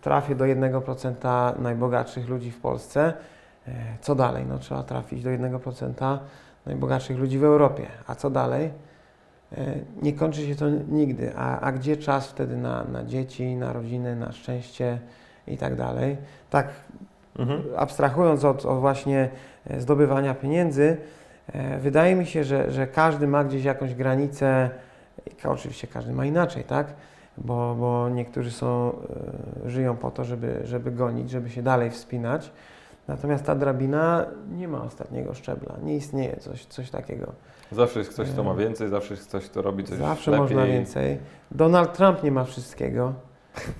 B: trafię do 1% najbogatszych ludzi w Polsce, e, co dalej? No, trzeba trafić do 1% najbogatszych ludzi w Europie. A co dalej? E, nie kończy się to nigdy. A, a gdzie czas wtedy na, na dzieci, na rodziny, na szczęście i tak dalej? Tak, mhm. abstrahując od, od właśnie e, zdobywania pieniędzy, wydaje mi się, że, że każdy ma gdzieś jakąś granicę, oczywiście każdy ma inaczej, tak? Bo, bo niektórzy są, e, żyją po to, żeby, żeby gonić, żeby się dalej wspinać. Natomiast ta drabina nie ma ostatniego szczebla, nie istnieje coś, coś takiego.
A: Zawsze jest ktoś, kto ma e, więcej, zawsze jest ktoś, kto robi coś
B: Zawsze
A: lepiej.
B: można więcej. Donald Trump nie ma wszystkiego.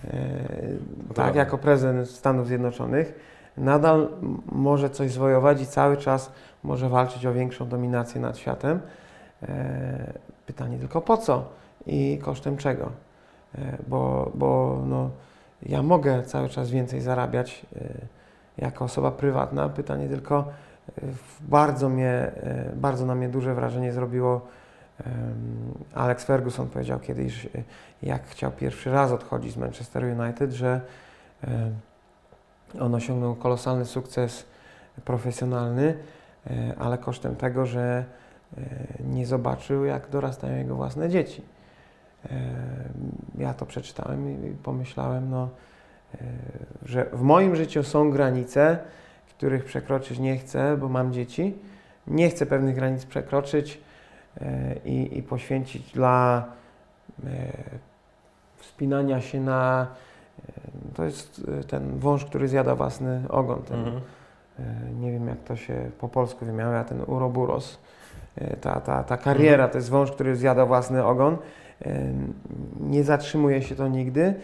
B: E, tak, jako prezydent Stanów Zjednoczonych. Nadal może coś zwojować i cały czas może walczyć o większą dominację nad światem. Pytanie tylko po co i kosztem czego? E, bo, bo no, ja mogę cały czas więcej zarabiać e, jako osoba prywatna. Pytanie tylko, e, bardzo, mnie, bardzo na mnie duże wrażenie zrobiło Alex Ferguson powiedział kiedyś, jak chciał pierwszy raz odchodzić z Manchester United, że on osiągnął kolosalny sukces profesjonalny, ale kosztem tego, że nie zobaczył, jak dorastają jego własne dzieci ja to przeczytałem i pomyślałem, no, e, że w moim życiu są granice, których przekroczyć nie chcę, bo mam dzieci. Nie chcę pewnych granic przekroczyć e, i, i poświęcić dla e, wspinania się na. To jest ten wąż, który zjada własny ogon. Ten, mhm. nie wiem jak to się po polsku wymawia, ten uroburos. Ta, ta, ta kariera to jest wąż, który zjada własny ogon. Nie zatrzymuje się to nigdy.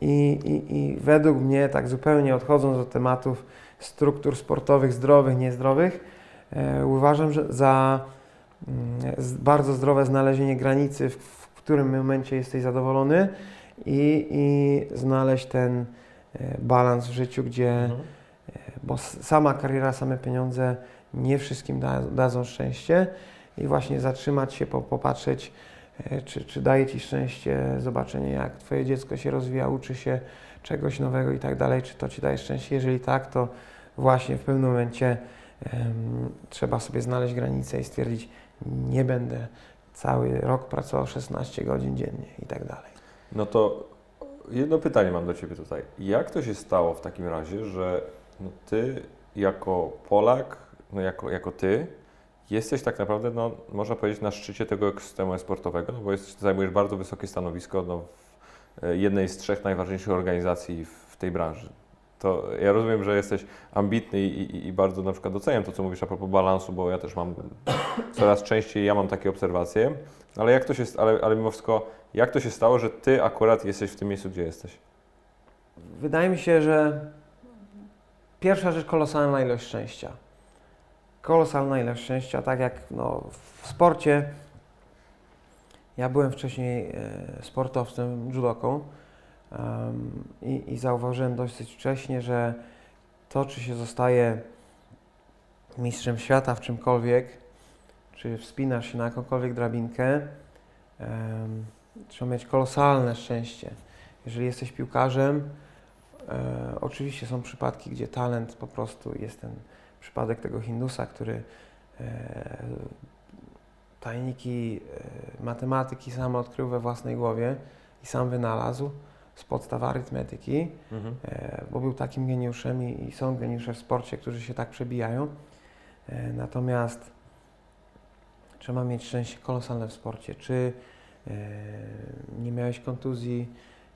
B: I, i, I według mnie, tak zupełnie odchodząc od tematów struktur sportowych, zdrowych, niezdrowych, e, uważam, że za mm, bardzo zdrowe znalezienie granicy, w, w którym momencie jesteś zadowolony i, i znaleźć ten e, balans w życiu, gdzie, mhm. e, bo sama kariera, same pieniądze nie wszystkim da, dadzą szczęście i właśnie zatrzymać się, po, popatrzeć, czy, czy daje Ci szczęście zobaczenie, jak Twoje dziecko się rozwija, uczy się czegoś nowego i tak dalej, czy to Ci daje szczęście. Jeżeli tak, to właśnie w pewnym momencie um, trzeba sobie znaleźć granicę i stwierdzić, nie będę cały rok pracował 16 godzin dziennie i tak dalej.
A: No to jedno pytanie mam do Ciebie tutaj. Jak to się stało w takim razie, że no Ty jako Polak, no jako, jako Ty, jesteś tak naprawdę, no, można powiedzieć, na szczycie tego ekosystemu sportowego, no bo jesteś, zajmujesz bardzo wysokie stanowisko no, w e, jednej z trzech najważniejszych organizacji w tej branży. To ja rozumiem, że jesteś ambitny i, i, i, bardzo na przykład doceniam to, co mówisz a propos balansu, bo ja też mam coraz częściej ja mam takie obserwacje, ale jak to się, ale, ale mimo wszystko, jak to się stało, że ty akurat jesteś w tym miejscu, gdzie jesteś?
B: Wydaje mi się, że pierwsza rzecz kolosalna ilość szczęścia kolosalna ilość szczęścia, tak jak no, w sporcie. Ja byłem wcześniej e, sportowcem, judoką um, i, i zauważyłem dosyć wcześnie, że to, czy się zostaje mistrzem świata w czymkolwiek, czy wspinasz się na jakąkolwiek drabinkę, um, trzeba mieć kolosalne szczęście. Jeżeli jesteś piłkarzem, e, oczywiście są przypadki, gdzie talent po prostu jest ten przypadek tego Hindusa, który e, tajniki e, matematyki sam odkrył we własnej głowie i sam wynalazł z podstaw arytmetyki, mhm. e, bo był takim geniuszem i, są geniusze w sporcie, którzy się tak przebijają. Natomiast trzeba mieć szczęście kolosalne w sporcie. Czy nie miałeś kontuzji,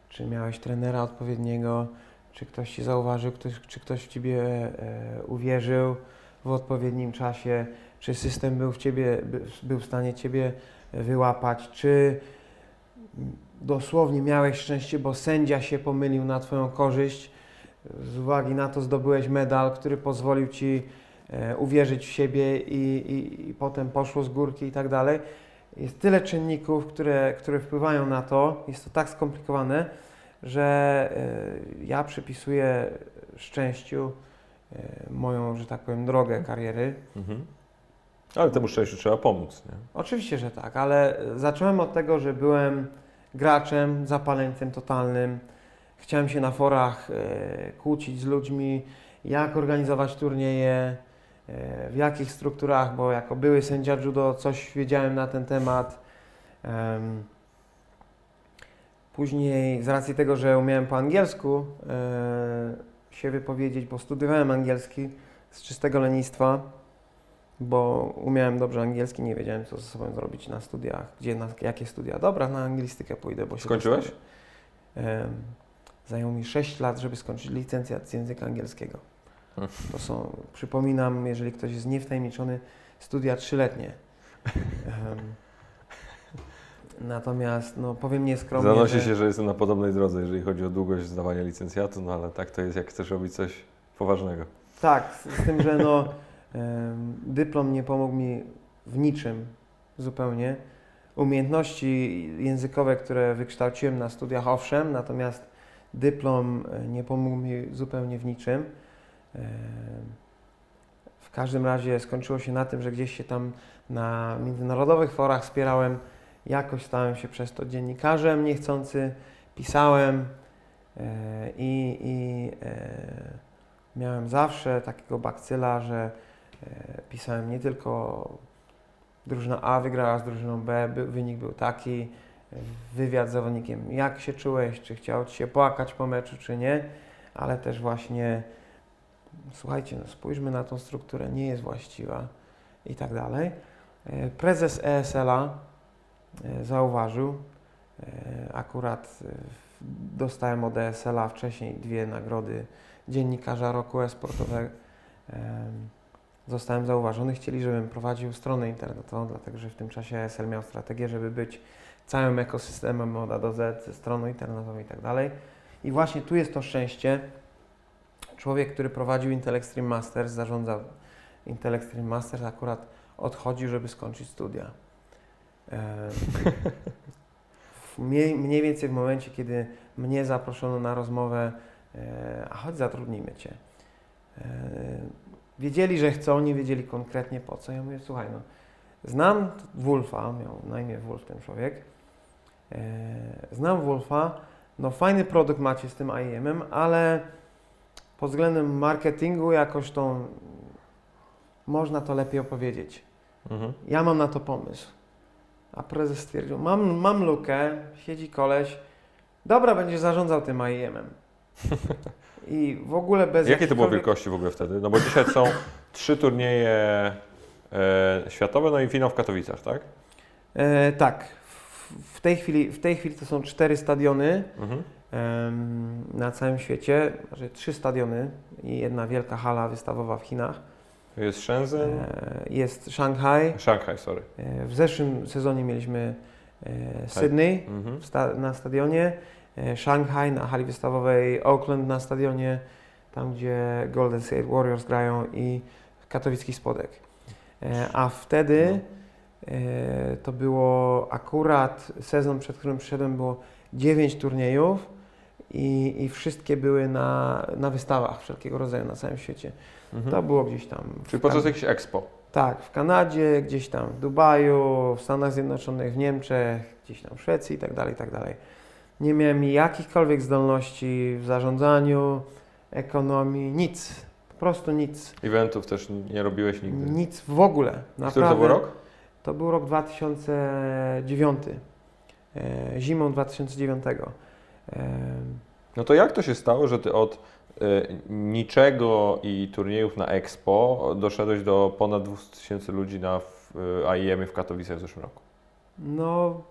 B: czy miałeś trenera odpowiedniego, czy ktoś Ci zauważył, ktoś, czy ktoś w Ciebie e, uwierzył w odpowiednim czasie, czy system był w, ciebie, był w stanie Ciebie wyłapać, czy dosłownie miałeś szczęście, bo sędzia się pomylił na Twoją korzyść, z uwagi na to zdobyłeś medal, który pozwolił Ci e, uwierzyć w siebie i, i, i potem poszło z górki i tak dalej. Jest tyle czynników, które, które wpływają na to, jest to tak skomplikowane, że e, ja przypisuję szczęściu e, moją, że tak powiem, drogę kariery. Mhm.
A: Ale temu szczęściu trzeba pomóc, nie?
B: Oczywiście, że tak, ale zacząłem od tego, że byłem graczem, zapaleńcem totalnym. Chciałem się na forach e, kłócić z ludźmi, jak organizować turnieje, w jakich strukturach, bo jako były sędzia judo coś wiedziałem na ten temat. Później z racji tego, że umiałem po angielsku e, się wypowiedzieć, bo studiowałem angielski z czystego lenistwa, bo umiałem dobrze angielski, nie wiedziałem co ze sobą zrobić na studiach, gdzie, na jakie studia. Dobra, na anglistykę pójdę, bo się
A: Skończyłeś?
B: E, zajęło mi 6 lat, żeby skończyć licencjat z języka angielskiego. To są, przypominam, jeżeli ktoś jest niewtajemniczony, studia trzyletnie. Natomiast, no powiem nieskromnie,
A: Zanosi że... się, że jestem na podobnej drodze, jeżeli chodzi o długość zdawania licencjatu, no ale tak to jest, jak chcesz robić coś poważnego.
B: Tak, z, z tym, że no, dyplom nie pomógł mi w niczym zupełnie. Umiejętności językowe, które wykształciłem na studiach, owszem, natomiast dyplom e, nie pomógł mi zupełnie w niczym. W każdym razie skończyło się na tym, że gdzieś się tam na międzynarodowych forach wspierałem Jakoś stałem się przez to dziennikarzem niechcący, pisałem e, i, i e, miałem zawsze takiego bakcyla, że e, pisałem nie tylko drużyna A wygrała z drużyną B, wynik był taki, wywiad z zawodnikiem, jak się czułeś, czy chciał Ci się płakać po meczu, czy nie, ale też właśnie słuchajcie, no spójrzmy na tą strukturę, nie jest właściwa i tak dalej. Prezes ESL-a zauważył. E, akurat e, dostałem od ESL-a wcześniej dwie nagrody dziennikarza roku e-sportowego zostałem zauważony. Chcieli, żebym prowadził stronę internetową, dlatego że w tym czasie ESL miał strategię, żeby być całym ekosystemem od A do Z, ze stroną internetową i tak dalej. I właśnie tu jest to szczęście. Człowiek, który prowadził Intel Extreme Masters, zarządzał Intel Extreme Masters, akurat odchodził, żeby skończyć studia. Mniej, mniej więcej w momencie, kiedy mnie zaproszono na rozmowę, e, a chodź zatrudnijmy Cię. E, wiedzieli, że chcą, nie wiedzieli konkretnie po co. Ja mówię, słuchaj, no, znam Wolfa, miał na imię Wolf ten człowiek, e, znam Wolfa, no fajny produkt macie z tym IEM-em, ale pod względem marketingu jakoś to można to lepiej opowiedzieć. Mhm. Ja mam na to pomysł. A prezes stwierdził, mam, mam lukę, siedzi koleś, dobra, będzie zarządzał tym IEM-em. I w ogóle bez...
A: Jakie to było wielkości w ogóle wtedy? No bo dzisiaj są trzy turnieje e, światowe, no i finał w Katowicach, tak?
B: E, tak. W tej, chwili, w tej chwili to są cztery stadiony mhm. e, na całym świecie, znaczy trzy stadiony i jedna wielka hala wystawowa w Chinach.
A: Jest Shenzhen?
B: E, jest Szanghaj.
A: Szanghaj, sorry.
B: E, w zeszłym sezonie mieliśmy e, Sydney mhm. sta na stadionie, Szanghaj na hali wystawowej, Oakland na stadionie, tam gdzie Golden State Warriors grają i katowicki spodek. A wtedy no. to było akurat sezon, przed którym przyszedłem, było 9 turniejów i, i wszystkie były na, na wystawach wszelkiego rodzaju na całym świecie. Mhm. To było gdzieś tam.
A: Czyli podczas jakiejś expo?
B: Tak, w Kanadzie, gdzieś tam w Dubaju, w Stanach Zjednoczonych, w Niemczech, gdzieś tam w Szwecji i tak dalej, i tak dalej. Nie miałem jakichkolwiek zdolności w zarządzaniu, ekonomii, nic. Po prostu nic.
A: Eventów też nie robiłeś nigdy?
B: Nic w ogóle.
A: Naprawdę. Który to był rok?
B: To był rok 2009. E, zimą 2009. E,
A: no to jak to się stało, że ty od niczego i turniejów na Expo doszedłeś do ponad 200 tysięcy ludzi na AIM w Katowicach w zeszłym roku?
B: No,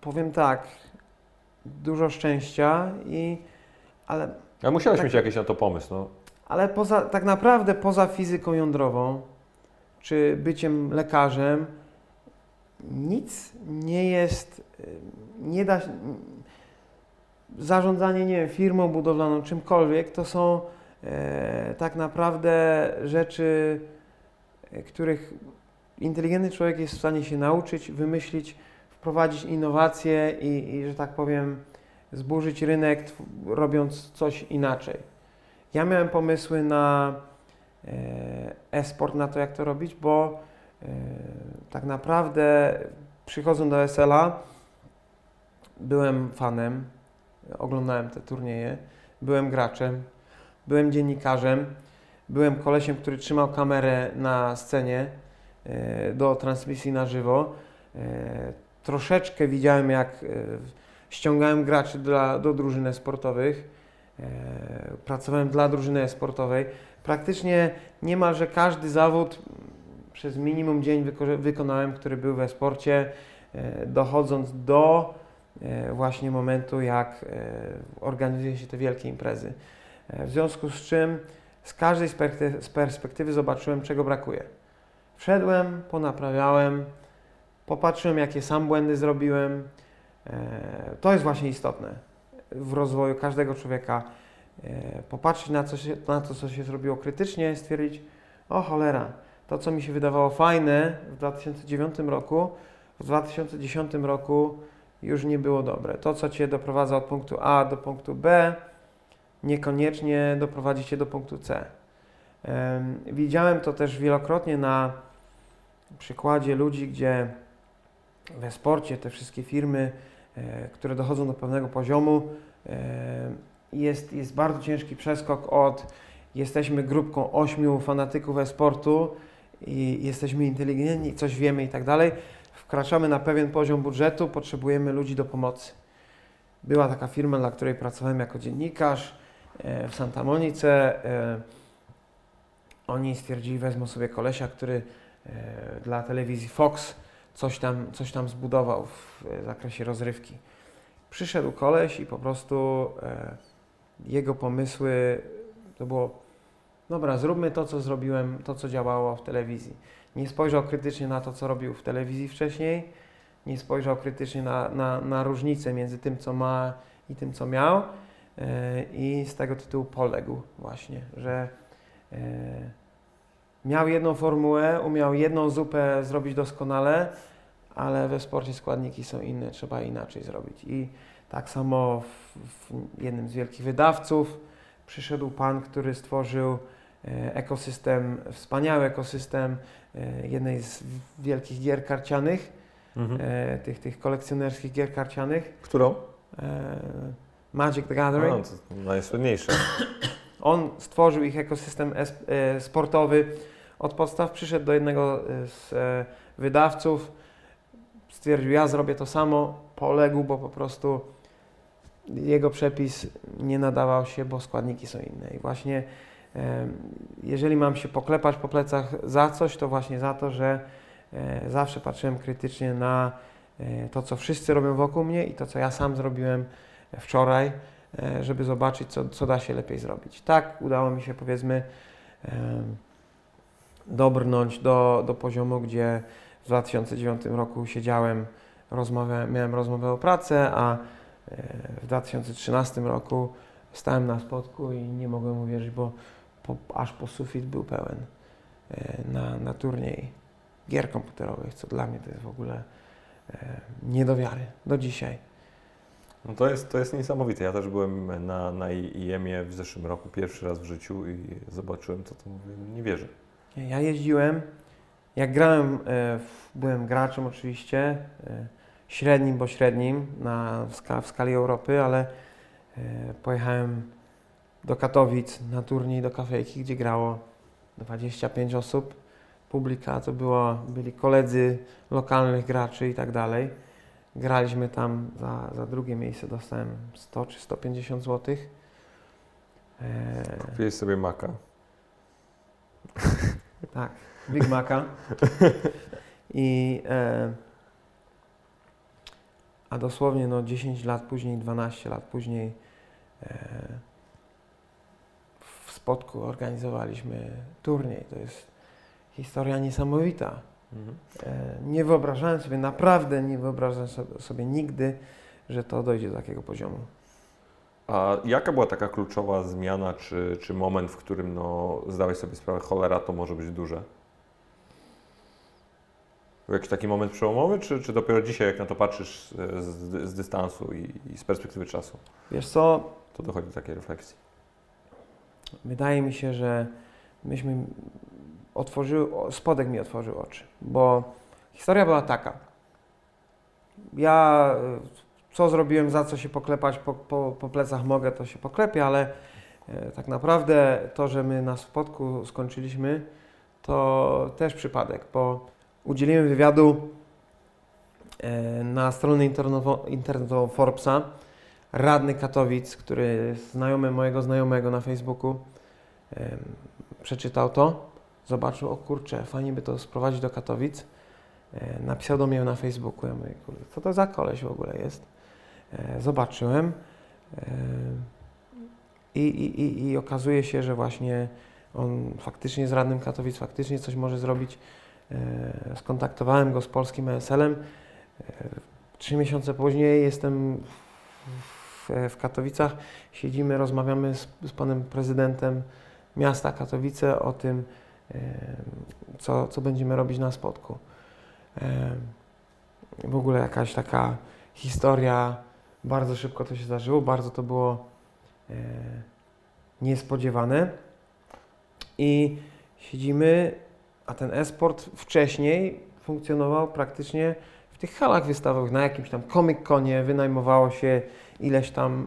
B: powiem tak, dużo szczęścia i ale...
A: Ale musiałeś tak, mieć jakiś na to pomysł, no.
B: Ale poza, tak naprawdę poza fizyką jądrową, czy byciem lekarzem, nic nie jest, y, nie da, zarządzanie, nie wiem, firmą budowlaną, czymkolwiek, to są e, tak naprawdę rzeczy, e, których inteligentny człowiek jest w stanie się nauczyć, wymyślić, wprowadzić innowacje i, i że tak powiem, zburzyć rynek, robiąc coś inaczej. Ja miałem pomysły na e, e-sport, na to, jak to robić, bo e, tak naprawdę przychodząc do SLA, byłem fanem, oglądałem te turnieje, byłem graczem, byłem dziennikarzem, byłem kolesiem, który trzymał kamerę na scenie e, do transmisji na żywo. E, troszeczkę widziałem, jak e, ściągałem graczy dla, do drużyny sportowych. Pracowałem dla drużyny sportowej. Praktycznie niemalże każdy zawód przez minimum dzień wykonałem, który był we sporcie, dochodząc do właśnie momentu, jak e, organizuje się te wielkie imprezy. E, w związku z czym z każdej z perspektywy zobaczyłem, czego brakuje. Wszedłem, ponaprawiałem, popatrzyłem, jakie sam błędy zrobiłem. To jest właśnie istotne w rozwoju każdego człowieka. Popatrzeć na, co się, na to, co się zrobiło krytycznie, stwierdzić, o cholera, to, co mi się wydawało fajne w 2009 roku, w 2010 roku już nie było dobre. To, co Cię doprowadza od punktu A do punktu B, niekoniecznie doprowadzi Cię do punktu C. Widziałem to też wielokrotnie na przykładzie ludzi, gdzie we sporcie te wszystkie firmy, e, które dochodzą do pewnego poziomu, jest, jest bardzo ciężki przeskok od jesteśmy grupką ośmiu fanatyków e-sportu i jesteśmy inteligentni, coś wiemy i tak dalej, wkraczamy na pewien poziom budżetu, potrzebujemy ludzi do pomocy. Była taka firma, dla której pracowałem jako dziennikarz e, w Santa Monice. E, oni stwierdzili, wezmą sobie kolesia, który e, dla telewizji Fox coś tam, coś tam zbudował w zakresie rozrywki. Przyszedł koleś i po prostu jego pomysły to było dobra, zróbmy to, co zrobiłem, to, co działało w telewizji. Nie spojrzał krytycznie na to, co robił w telewizji wcześniej, nie spojrzał krytycznie na, na, na różnicę między tym, co ma i tym, co miał. E, I z tego tytułu poległ właśnie, że e, miał jedną formułę, umiał jedną zupę zrobić doskonale, ale we sporcie składniki są inne, trzeba inaczej zrobić. I tak samo w, w jednym z wielkich wydawców przyszedł pan, który stworzył e, ekosystem, wspaniały ekosystem jednej z wielkich gier karcianych, mhm. tych, tych kolekcjonerskich gier karcianych.
A: Którą?
B: Magic the Gathering.
A: No, najsłynniejsze.
B: On stworzył ich ekosystem e, sportowy. Od podstaw przyszedł do jednego e, z e, wydawców, stwierdził, ja zrobię to samo, poległ, bo po prostu jego przepis nie nadawał się, bo składniki są inne. I właśnie jeżeli mam się poklepać po plecach za coś, to właśnie za to, że zawsze patrzyłem krytycznie na to, co wszyscy robią wokół mnie i to, co ja sam zrobiłem wczoraj, e, żeby zobaczyć, co, co da się lepiej zrobić. Tak, udało mi się powiedzmy dobrnąć do, do poziomu, gdzie w 2009 roku siedziałem, rozmawiałem, miałem rozmowę o pracę, a e, w 2013 roku stałem na spotku i nie mogłem uwierzyć, bo po, aż po sufit był pełen e, na, na turniej gier komputerowych, co dla mnie to jest w ogóle nie do wiary do dzisiaj.
A: No to jest, to jest niesamowite. Ja też byłem na, na IEM-ie w zeszłym roku pierwszy raz w życiu i zobaczyłem to, to mówię, nie wierzę.
B: Ja jeździłem, jak grałem, e, byłem graczem oczywiście, e, średnim, bo średnim na, w, ska, w skali Europy, ale e, pojechałem do Katowic na turniej do kafejki, gdzie grało 25 osób. Publika to było, byli koledzy lokalnych graczy i tak dalej. Graliśmy tam za, za drugie miejsce, dostałem 100 czy 150 zł.
A: Eee, Kupiłeś sobie maka.
B: tak, Big Maca. I, e, a dosłownie no, 10 lat później, 12 lat później e, Spodku organizowaliśmy turniej. To jest historia niesamowita. Mhm. Nie wyobrażałem sobie, naprawdę nie wyobrażałem sobie nigdy, że to dojdzie do takiego poziomu.
A: A jaka była taka kluczowa zmiana, czy, czy moment, w którym no, zdałeś sobie sprawę, cholera, to może być duże? Był jakiś taki moment przełomowy, czy, czy dopiero dzisiaj, jak na to patrzysz z, z dystansu i, i, z perspektywy czasu?
B: Wiesz co?
A: To dochodzi do takiej refleksji.
B: Wydaje mi się, że myśmy otworzył, spodek mi otworzył oczy, bo historia była taka. Ja e, co zrobiłem, za co się poklepać po, po, po plecach mogę, to się poklepię, ale e, tak naprawdę to, że my na spodku skończyliśmy, to też przypadek, bo udzieliłem wywiadu e, na stronę internetową Forbesa. Radny Katowic, który jest znajomy mojego znajomego na Facebooku, przeczytał to zobaczył, o kurczę, fajnie by to sprowadzić do Katowic. E, napisał do mnie na Facebooku, ja mówię, kurde, co to za koleś w ogóle jest? E, zobaczyłem e, i, i, i, i okazuje się, że właśnie on faktycznie z radnym Katowic, faktycznie coś może zrobić. Skontaktowałem go z polskim ESL-em. Trzy miesiące później jestem w, Katowicach, siedzimy, rozmawiamy z, z panem prezydentem miasta Katowice o tym, co, co będziemy robić na spotku. W ogóle jakaś taka historia, bardzo szybko to się zdarzyło, bardzo to było e, niespodziewane. I siedzimy, a ten e-sport wcześniej funkcjonował praktycznie tych halach wystawowych, na jakimś tam Comic-Conie wynajmowało się ileś tam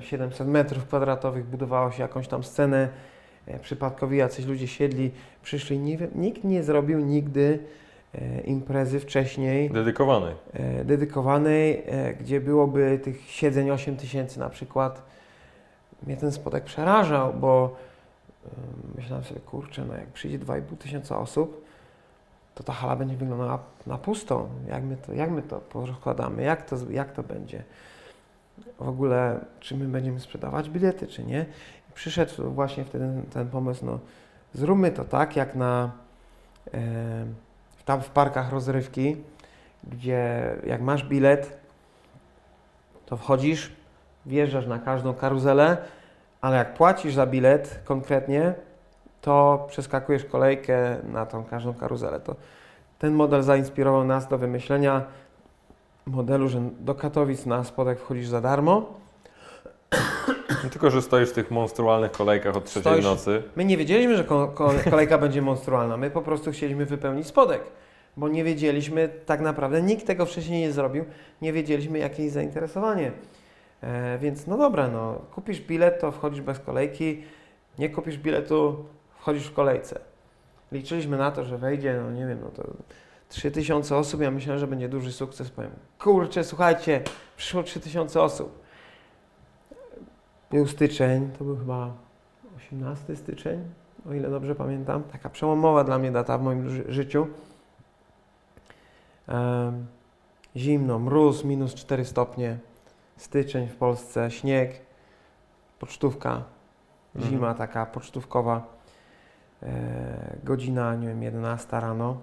B: 700 e, metrów kwadratowych, budowało się jakąś tam scenę E, przypadkowi jacyś ludzie siedli, przyszli. Nie wiem, nikt nie zrobił nigdy e, imprezy wcześniej.
A: Dedykowanej.
B: Dedykowanej, gdzie byłoby tych siedzeń 8 tysięcy na przykład. Mnie ten spotek przerażał, bo myślałem sobie, kurczę, no jak przyjdzie 2,5 tysiąca osób, to ta hala będzie wyglądała na pustą. Jak my to, jak my to rozkładamy, jak to, jak to będzie? W ogóle, czy my będziemy sprzedawać bilety, czy nie? przyszedł właśnie wtedy ten pomysł, no zróbmy to tak, jak na e, tam w parkach rozrywki, gdzie jak masz bilet, to wchodzisz, wjeżdżasz na każdą karuzelę, ale jak płacisz za bilet konkretnie, to przeskakujesz kolejkę na tą każdą karuzelę. To ten model zainspirował nas do wymyślenia modelu, że do Katowic na spodek wchodzisz za darmo.
A: Tylko, że stoisz w tych monstrualnych kolejkach od trzeciej stoisz. nocy.
B: My nie wiedzieliśmy, że kolejka będzie monstrualna. My po prostu chcieliśmy wypełnić spodek, bo nie wiedzieliśmy tak naprawdę, nikt tego wcześniej nie zrobił, nie wiedzieliśmy, jakie jest zainteresowanie. E, więc no dobra, no, kupisz bilet, to wchodzisz bez kolejki, nie kupisz biletu, wchodzisz w kolejce. Liczyliśmy na to, że wejdzie, no nie wiem, no to 3000 osób, ja myślałem, że będzie duży sukces. Powiem, kurczę, słuchajcie, przyszło 3000 osób. Był styczeń, to był chyba 18 styczeń, o ile dobrze pamiętam. Taka przełomowa dla mnie data w moim ży życiu. Um, zimno, mróz, minus 4 stopnie, styczeń w Polsce, śnieg, pocztówka, mhm. zima taka pocztówkowa, godzina, nie wiem, 11 rano.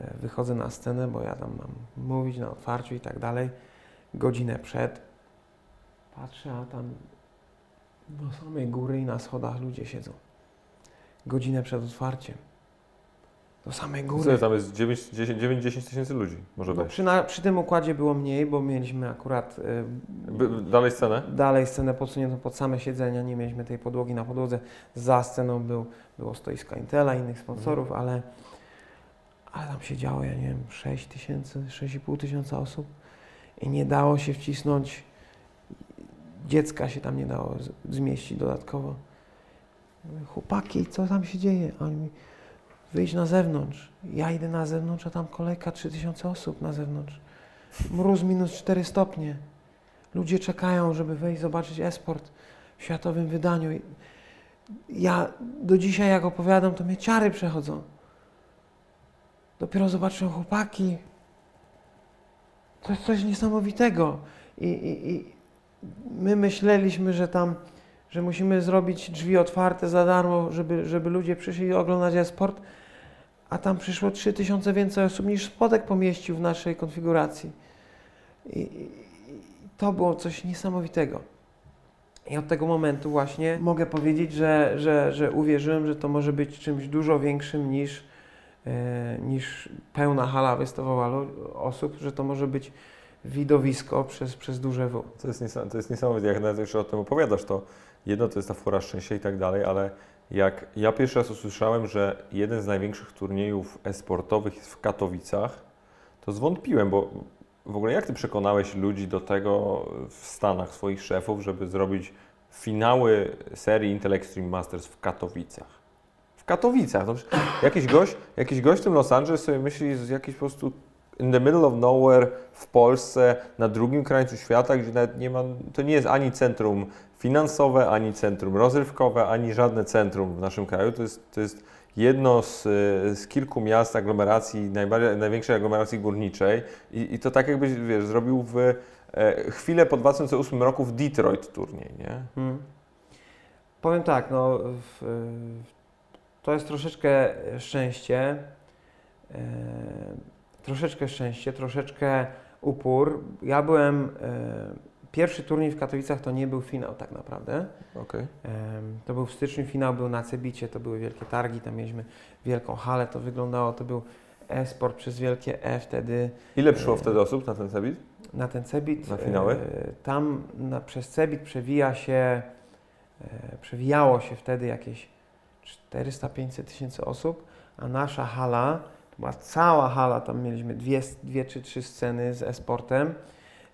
B: E, wychodzę na scenę, bo ja tam mam mówić na otwarciu i tak dalej. Godzinę przed. Patrzę, a tam do samej góry i na schodach ludzie siedzą. Godzinę przed otwarciem. Do samej góry.
A: Co, tam jest 9-10 tysięcy ludzi, może no,
B: Przy, na, przy, tym układzie było mniej, bo mieliśmy akurat...
A: By, dalej scenę?
B: Dalej scenę podsuniętą pod same siedzenia, nie mieliśmy tej podłogi na podłodze. Za sceną był, było stoisko Intela, innych sponsorów, mhm. ale ale tam siedziało, ja nie wiem, 6 tysięcy, 6,5 tysiąca osób i nie dało się wcisnąć, dziecka się tam nie dało zmieścić dodatkowo. Chłopaki, co tam się dzieje? A oni mi, wyjdź na zewnątrz. Ja idę na zewnątrz, a tam kolejka 3000 osób na zewnątrz. Mróz minus 4 stopnie. Ludzie czekają, żeby wejść zobaczyć esport w światowym wydaniu. Ja do dzisiaj, jak opowiadam, to mnie ciary przechodzą. Dopiero zobaczyłem chłopaki. To jest coś niesamowitego. I, i, I, my myśleliśmy, że tam, że musimy zrobić drzwi otwarte za darmo, żeby, żeby ludzie przyszli oglądać e-sport, a tam przyszło 3000 więcej osób niż spodek pomieścił w naszej konfiguracji. I, I, to było coś niesamowitego. I od tego momentu właśnie mogę powiedzieć, że, że, że uwierzyłem, że to może być czymś dużo większym niż E, niż pełna hala wystawowa osób, że to może być widowisko przez, przez duże W.
A: To jest, to jest niesamowite, jak nawet jeszcze o tym opowiadasz, to jedno to jest ta fura szczęścia i tak dalej, ale jak ja pierwszy raz usłyszałem, że jeden z największych turniejów e-sportowych jest w Katowicach, to zwątpiłem, bo w ogóle jak Ty przekonałeś ludzi do tego w Stanach, swoich szefów, żeby zrobić finały serii Intel Extreme Masters w Katowicach? w Katowicach. No, jakiś, gość, jakiś gość w tym Los Angeles sobie myśli, że jakiś po prostu in the middle of nowhere w Polsce, na drugim krańcu świata, gdzie nawet nie ma, to nie jest ani centrum finansowe, ani centrum rozrywkowe, ani żadne centrum w naszym kraju. To jest, to jest jedno z, z kilku miast aglomeracji, największej aglomeracji górniczej I, i to tak jakbyś, wiesz, zrobił w e, chwilę po 2008 roku w Detroit turniej, nie? Hmm.
B: Powiem tak, no w, to jest troszeczkę szczęście, e, troszeczkę szczęście, troszeczkę upór. Ja byłem, e, pierwszy turniej w Katowicach to nie był finał tak naprawdę. Okay. E, to był w styczniu finał, był na Cebicie, to były wielkie targi, tam mieliśmy wielką halę, to wyglądało, to był e-sport przez wielkie E wtedy.
A: Ile przyszło wtedy osób na ten Cebit?
B: Na ten Cebit.
A: Na finały?
B: Tam na, przez Cebit przewija się, przewijało się wtedy jakieś 400-500 tysięcy osób, a nasza hala, była cała hala, tam mieliśmy dwie, dwie czy trzy sceny z e-sportem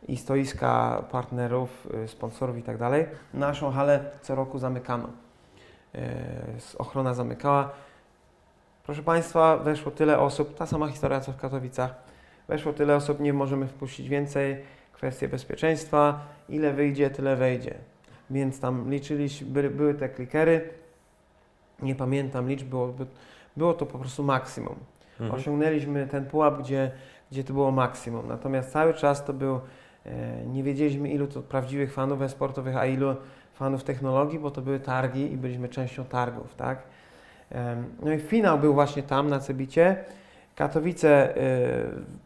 B: i stoiska partnerów, y, sponsorów i tak dalej. Naszą halę co roku zamykano. E, ochrona zamykała. Proszę Państwa, weszło tyle osób, ta sama historia co w Katowicach. Weszło tyle osób, nie możemy wpuścić więcej. Kwestie bezpieczeństwa, ile wyjdzie, tyle wejdzie. Więc tam liczyliśmy, były, były te klikery, nie pamiętam liczb, było, było to po prostu maksimum. Mhm. Osiągnęliśmy ten pułap, gdzie, gdzie to było maksimum. Natomiast cały czas to był, e, nie wiedzieliśmy ilu to prawdziwych fanów e-sportowych, a ilu fanów technologii, bo to były targi i byliśmy częścią targów, tak? No i finał był właśnie tam na Cebicie. Katowice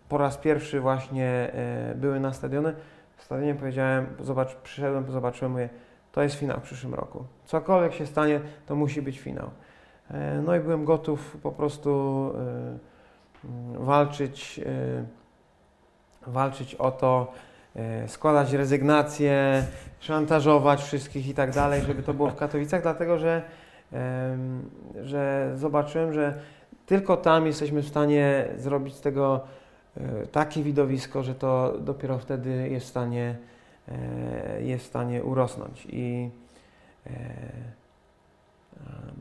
B: po raz pierwszy właśnie były na stadionie. W stadionie powiedziałem, zobacz, przyszedłem, zobaczyłem, mówię, to jest finał w przyszłym roku. Cokolwiek się stanie, to musi być finał. No i byłem gotów po prostu walczyć, walczyć o to, E, składać rezygnację, szantażować wszystkich i tak dalej, żeby to było w Katowicach, dlatego że, że zobaczyłem, że tylko tam jesteśmy w stanie zrobić z tego e, takie widowisko, że to dopiero wtedy jest w stanie, e, jest w stanie urosnąć. I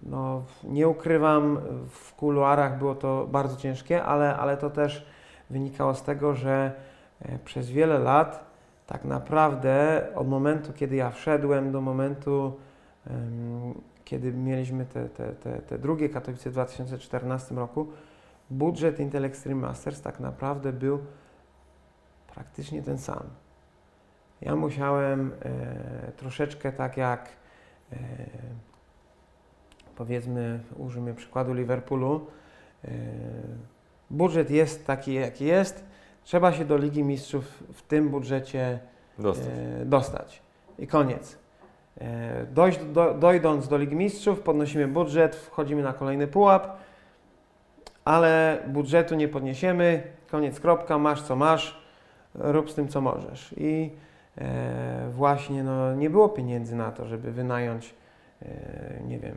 B: no, nie ukrywam, w kuluarach było to bardzo ciężkie, ale, ale to też wynikało z tego, że E, przez wiele lat, tak naprawdę od momentu, kiedy ja wszedłem do momentu, kiedy mieliśmy te, te, te, te drugie Katowice w 2014 roku, budżet Intel Extreme Masters tak naprawdę był praktycznie ten sam. Ja musiałem e, troszeczkę tak jak e, powiedzmy, użyjmy przykładu Liverpoolu, e, budżet jest taki jaki jest, Trzeba się do Ligi Mistrzów w tym budżecie dostać. E, dostać. I koniec. E, dojść, do, dojdąc do Ligi Mistrzów, podnosimy budżet, wchodzimy na kolejny pułap, ale budżetu nie podniesiemy, koniec, kropka, masz co masz, rób z tym co możesz. I e, właśnie no, nie było pieniędzy na to, żeby wynająć, e, nie wiem,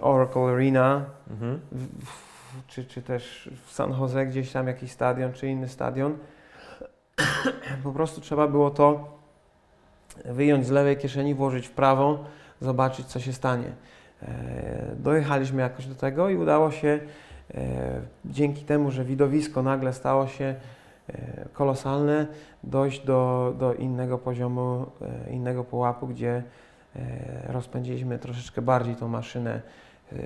B: Oracle Arena mhm. w, w, czy, czy też w San Jose gdzieś tam jakiś stadion, czy inny stadion. po prostu trzeba było to wyjąć z lewej kieszeni, włożyć w prawą, zobaczyć co się stanie. E, dojechaliśmy jakoś do tego i udało się e, dzięki temu, że widowisko nagle stało się e, kolosalne, dojść do, do innego poziomu, innego pułapu, gdzie rozpędziliśmy troszeczkę bardziej tą maszynę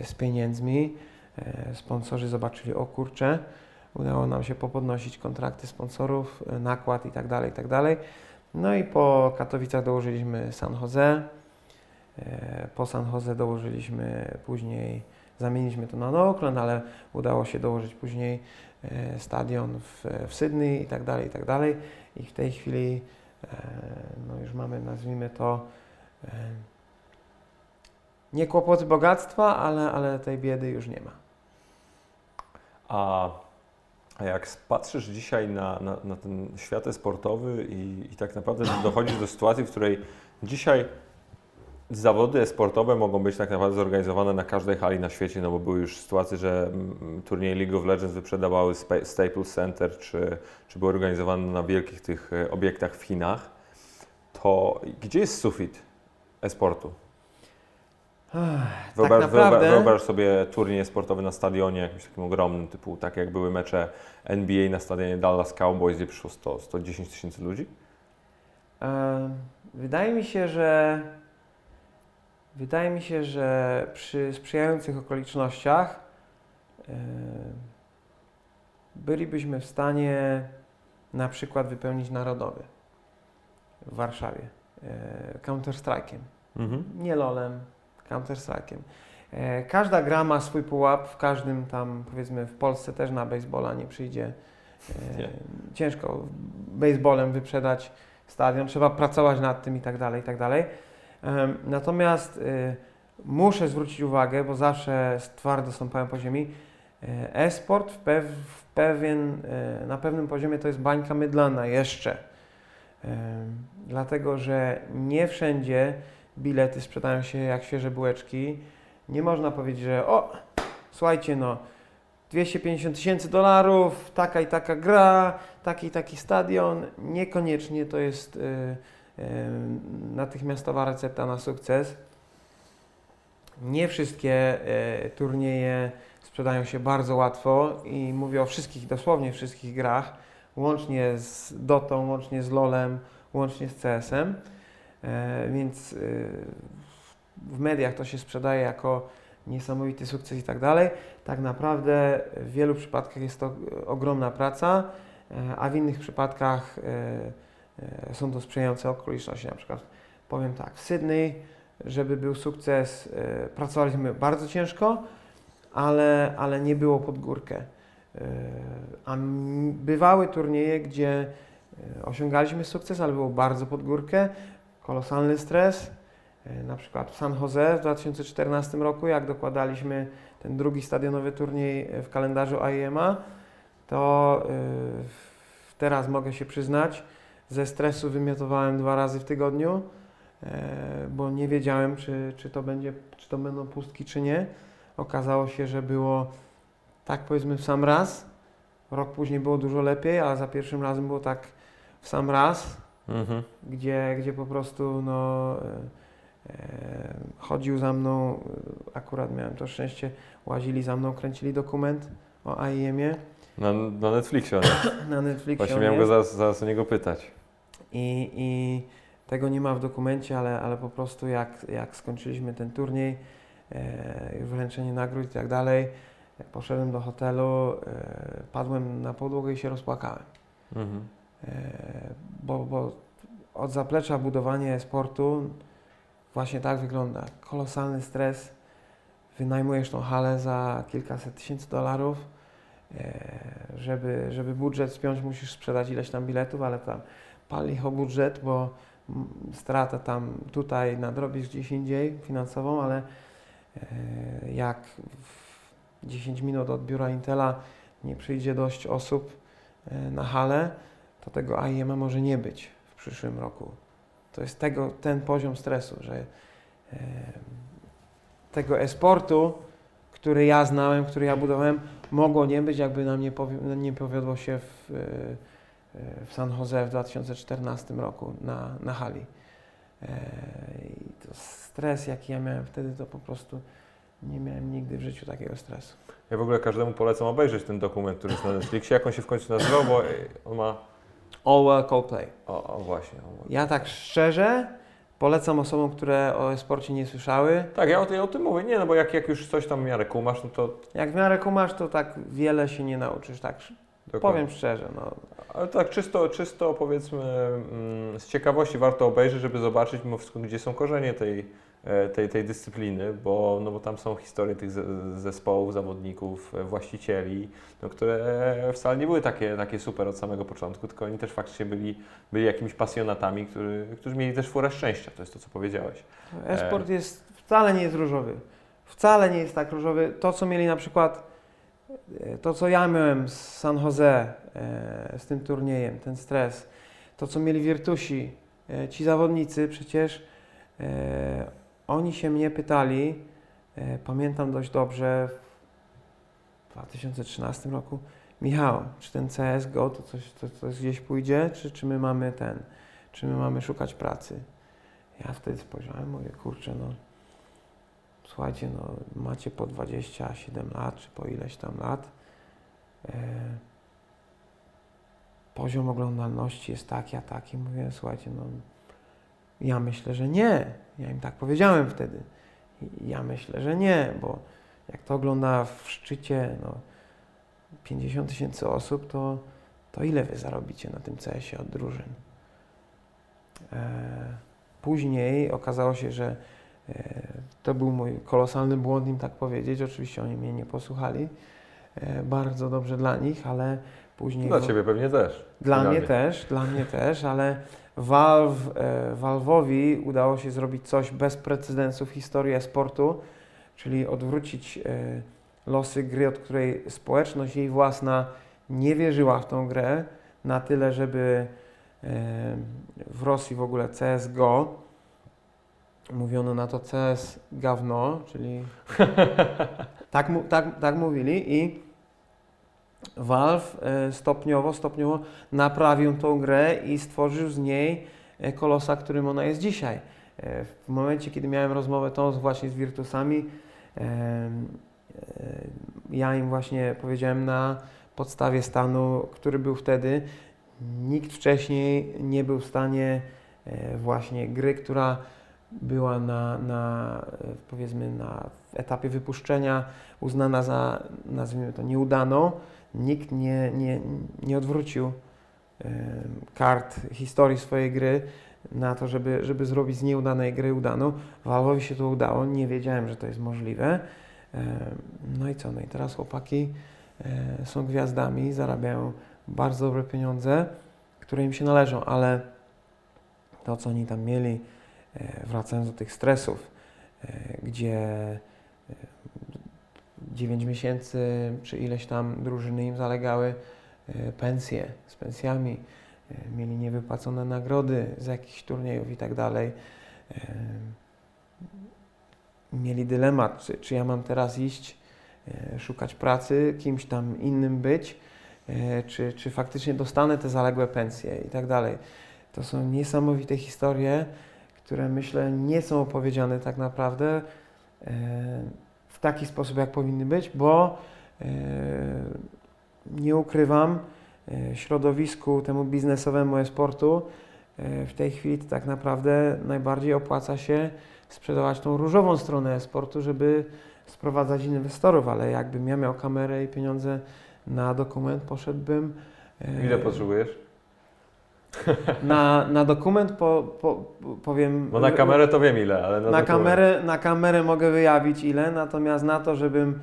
B: z pieniędzmi. E, sponsorzy zobaczyli, o kurczę, udało nam się popodnosić kontrakty sponsorów, e, nakład i tak dalej, i tak. No i po Katowicach dołożyliśmy San Jose. E, po San Jose dołożyliśmy później, zamieniliśmy to na Oakland, ale udało się dołożyć później stadion w, w Sydney i tak dalej, i dalej. I w tej chwili no już mamy, nazwijmy to, nie kłopoty bogactwa, ale, ale tej biedy już nie ma.
A: A, a jak patrzysz dzisiaj na, na, na ten świat sportowy i, i tak naprawdę dochodzisz do sytuacji, w której dzisiaj zawody sportowe mogą być tak naprawdę zorganizowane na każdej hali na świecie, no bo były już sytuacje, że mm, turnieje League of Legends wyprzedawały Staples Center, czy, czy były organizowane na wielkich tych e, obiektach w Chinach. To gdzie jest sufit e-sportu? Wyobraź, tak naprawdę... wyobraź sobie turniej sportowy na stadionie jakimś takim ogromnym, typu tak jak były mecze NBA na stadionie Dallas Cowboys, gdzie przyszło 100, 110 tysięcy ludzi?
B: Wydaje mi się, że wydaje mi się, że przy sprzyjających okolicznościach bylibyśmy w stanie na przykład wypełnić narodowy w Warszawie Counter-Strike'iem. Mhm. Nie LOLem, Counter-Strike'iem. E, każda gra ma swój pułap, w każdym tam, powiedzmy w Polsce też na baseballa nie przyjdzie. Nie. Ciężko baseballem wyprzedać stadion, trzeba pracować nad tym i tak dalej, i tak dalej. Natomiast e, muszę zwrócić uwagę, bo zawsze twardo stąpałem po ziemi, e, e-sport w, pew, w pewien, na pewnym poziomie to jest bańka mydlana jeszcze. Dlatego, że nie wszędzie bilety sprzedają się jak świeże bułeczki. Nie można powiedzieć, że o, słuchajcie, no 250 tysięcy dolarów, taka i taka gra, taki i taki stadion. Niekoniecznie to jest y, y, natychmiastowa recepta na sukces. Nie wszystkie y, turnieje sprzedają się bardzo łatwo i mówię o wszystkich, dosłownie wszystkich grach, łącznie z Dotą, łącznie z LoLem, łącznie z CS-em. E, więc y, w mediach to się sprzedaje jako niesamowity sukces i tak dalej. Tak naprawdę w wielu przypadkach jest to ogromna praca, e, a w innych przypadkach e, są to sprzyjające okoliczności, na przykład powiem tak, w Sydney, żeby był sukces, e, pracowaliśmy bardzo ciężko, ale, ale nie było pod górkę. E, a bywały turnieje, gdzie e, osiągaliśmy sukces, ale było bardzo pod górkę, kolosalny stres. E, Na przykład w San Jose w 2014 roku, jak dokładaliśmy ten drugi stadionowy turniej w kalendarzu IEMA, to teraz mogę się przyznać, ze stresu wymiotowałem dwa razy w tygodniu, bo nie wiedziałem, czy, czy, to będzie, czy to będą pustki, czy nie. Okazało się, że było tak powiedzmy w sam raz. Rok później było dużo lepiej, a za pierwszym razem było tak w sam raz,
A: Mhm.
B: gdzie, gdzie po prostu no, e, e, chodził za mną, e, akurat miałem to szczęście, łazili za mną, kręcili dokument o AIM-ie
A: Na, na Netflixie,
B: na Netflixie.
A: Właśnie miałem go zaraz, zaraz o niego pytać.
B: I, I tego nie ma w dokumencie, ale, ale po prostu jak, jak skończyliśmy ten turniej, e, wręczenie nagród i tak dalej, poszedłem do hotelu, e, padłem na podłogę i się rozpłakałem.
A: Mhm.
B: E, bo, bo od zaplecza budowanie sportu właśnie tak wygląda. Kolosalny stres, wynajmujesz tą halę za kilkaset tysięcy dolarów, e, żeby, żeby budżet spiąć musisz sprzedać ileś tam biletów, ale tam pali o budżet, bo strata tam tutaj nadrobisz gdzieś indziej finansową, ale jak w 10 minut od biura Intela nie przyjdzie dość osób e, na halę, to tego AIM może nie być w przyszłym roku. To jest tego, ten poziom stresu, że e, tego esportu, który ja znałem, który ja budowałem, mogło nie być, jakby nam nie, powi- nie powiodło się w, e, w San Jose w 2014 roku na, na hali. I to stres, jaki ja miałem wtedy, to po prostu nie miałem nigdy w życiu takiego stresu.
A: Ja w ogóle każdemu polecam obejrzeć ten dokument, który jest na Netflixie. Jak on się w końcu nazywał, bo on ma...
B: All Well Coldplay.
A: O, o właśnie. O,
B: Ja tak szczerze polecam osobom, które o e-sporcie nie słyszały.
A: Tak, ja o, ja o tym mówię. Nie, no bo jak, jak już coś tam w miarę kumasz, no to...
B: Jak w miarę kumasz, to tak wiele się nie nauczysz, tak
A: dokładnie.
B: powiem szczerze. No.
A: Ale tak czysto, czysto powiedzmy mm, z ciekawości warto obejrzeć, żeby zobaczyć mimo wszystko, gdzie są korzenie tej, tej, tej dyscypliny, bo, no bo tam są historie tych ze- zespołów, zawodników, e, właścicieli, no, które wcale nie były takie, takie super od samego początku, tylko oni też faktycznie byli, byli jakimiś pasjonatami, który, którzy mieli też furę szczęścia, to jest to, co powiedziałeś.
B: E-sport jest, wcale nie jest różowy. Wcale nie jest tak różowy. To, co mieli na przykład, e, to, co ja miałem z San Jose, e, z tym turniejem, ten stres, to, co mieli Virtusi, e, ci zawodnicy przecież, e, oni się mnie pytali, e, pamiętam dość dobrze, w 2013 roku, Michał, czy ten CSGO to coś, to, to gdzieś pójdzie, czy, czy my mamy ten, czy my mamy szukać pracy? Ja wtedy spojrzałem, mówię, kurczę, no słuchajcie, no macie po 27 lat, czy po ileś tam lat. E, poziom oglądalności jest taki, a taki. Mówię, słuchajcie, no ja myślę, że nie. Ja im tak powiedziałem wtedy. Ja myślę, że nie, bo jak to ogląda w szczycie no, 50 tysięcy osób, to, to ile wy zarobicie na tym CS-ie od drużyn? E, Później okazało się, że e, to był mój kolosalny błąd im tak powiedzieć. Oczywiście oni mnie nie posłuchali. E, Bardzo dobrze dla nich, ale później.
A: Dla Ciebie pewnie też.
B: Dla
A: Finalnie.
B: mnie też, dla mnie też, ale Valve, e, Valve'owi udało się zrobić coś bez precedensu w historii sportu, czyli odwrócić e, losy gry, od której społeczność jej własna nie wierzyła w tą grę na tyle, żeby e, w Rosji w ogóle CSGO mówiono na to CS gawno, czyli tak, tak, tak mówili i Valve e, stopniowo, stopniowo naprawił tą grę i stworzył z niej e, kolosa, którym ona jest dzisiaj. E, W momencie, kiedy miałem rozmowę tą właśnie z Virtusami, ja im właśnie powiedziałem na podstawie stanu, który był wtedy, nikt wcześniej nie był w stanie właśnie gry, która była na, na powiedzmy na etapie wypuszczenia uznana za, nazwijmy to, nieudaną, nikt nie, nie, nie odwrócił kart historii swojej gry na to, żeby, żeby zrobić z nieudanej gry udaną. Valve'owi się to udało, nie wiedziałem, że to jest możliwe. No i co? No i teraz chłopaki są gwiazdami, zarabiają bardzo dobre pieniądze, które im się należą, ale to, co oni tam mieli, wracając do tych stresów, gdzie 9 miesięcy czy ileś tam drużyny im zalegały pensje z pensjami, mieli niewypłacone nagrody z jakichś turniejów i tak dalej. Mieli dylemat, czy, czy ja mam teraz iść, szukać pracy, kimś tam innym być, czy, czy faktycznie dostanę te zaległe pensje i tak dalej. To są niesamowite historie, które myślę nie są opowiedziane tak naprawdę taki sposób, jak powinny być, bo nie ukrywam, E, środowisku temu biznesowemu e-sportu e, w tej chwili tak naprawdę najbardziej opłaca się sprzedawać tą różową stronę e-sportu, żeby sprowadzać inwestorów, ale jakbym ja miał kamerę i pieniądze na dokument, poszedłbym.
A: E, Ile potrzebujesz?
B: Na, na dokument po, po, powiem.
A: Bo na kamerę to wiem ile, ale na,
B: na kamerę, na kamerę mogę wyjawić ile, natomiast na to, żebym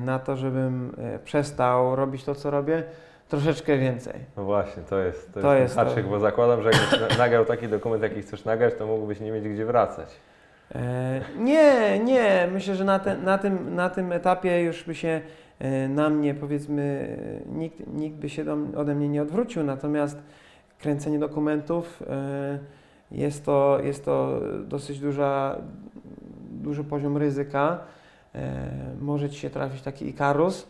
B: na to, żebym przestał robić to, co robię, troszeczkę więcej.
A: No właśnie, to jest, to, to jest, jest haczyk, to. bo zakładam, że jakbyś nagrał taki dokument, jaki chcesz nagrać, to mógłbyś nie mieć gdzie wracać.
B: E, nie, nie. Myślę, że na, te, na, tym, na tym etapie już by się e, na mnie, powiedzmy, nikt, nikt by się do, ode mnie nie odwrócił, natomiast kręcenie dokumentów e, jest to, jest to dosyć duża, duży poziom ryzyka. E, może Ci się trafić taki Ikarus,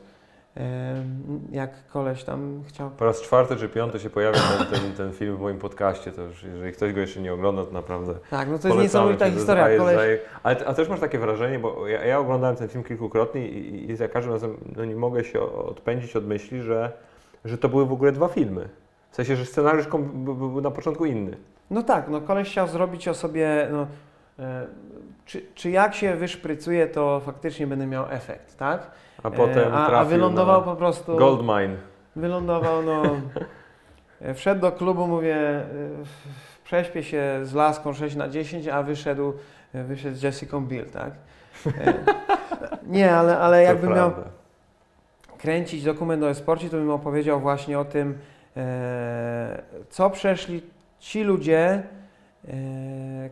B: jak koleś tam chciał.
A: Po raz czwarty czy piąty się pojawia ten, ten, ten, film w moim podcaście, to już jeżeli ktoś go jeszcze nie ogląda, to naprawdę
B: Tak, no to jest niesamowita historia. Koleś...
A: Ale a też masz takie wrażenie, bo ja, ja oglądałem ten film kilkukrotnie i, i, za każdym razem no nie mogę się odpędzić od myśli, że, że to były w ogóle dwa filmy. W sensie, że scenariusz był na początku inny.
B: No tak, no koleś chciał zrobić o sobie, no, e, czy, czy jak się wyszprycuje, to faktycznie będę miał efekt, tak?
A: A potem
B: a, a wylądował po prostu.
A: Goldmine.
B: Wylądował, no. wszedł do klubu, mówię, prześpię się z laską 6 na 10, a wyszedł, wyszedł z Jessica Bill, tak? Nie, ale, ale jakbym miał kręcić dokument o e-sporcie, to bym opowiedział właśnie o tym, e, co przeszli ci ludzie, e,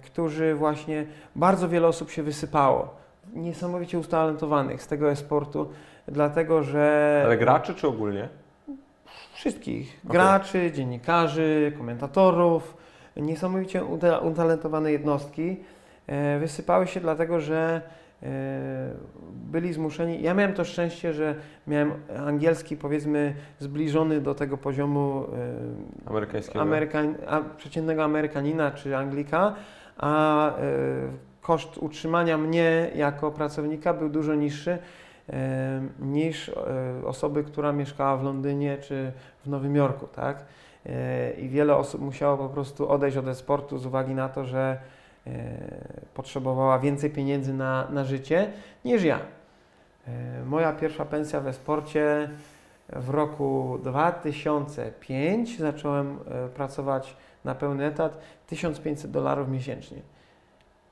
B: którzy właśnie, bardzo wiele osób się wysypało niesamowicie utalentowanych z tego e-sportu, dlatego że...
A: Ale graczy czy ogólnie?
B: Wszystkich. Okay. Graczy, dziennikarzy, komentatorów, niesamowicie utalentowane jednostki e, wysypały się dlatego, że e, byli zmuszeni. Ja miałem to szczęście, że miałem angielski powiedzmy zbliżony do tego poziomu
A: e, amerykańskiego,
B: Amerykan, a, przeciętnego Amerykanina czy Anglika, a koszt utrzymania mnie jako pracownika był dużo niższy e, niż e, osoby, która mieszkała w Londynie czy w Nowym Jorku, tak? E, I wiele osób musiało po prostu odejść od e-sportu z uwagi na to, że potrzebowała więcej pieniędzy na, na życie niż ja. Moja pierwsza pensja we sporcie w roku 2005 zacząłem pracować na pełny etat 1500 dolarów miesięcznie.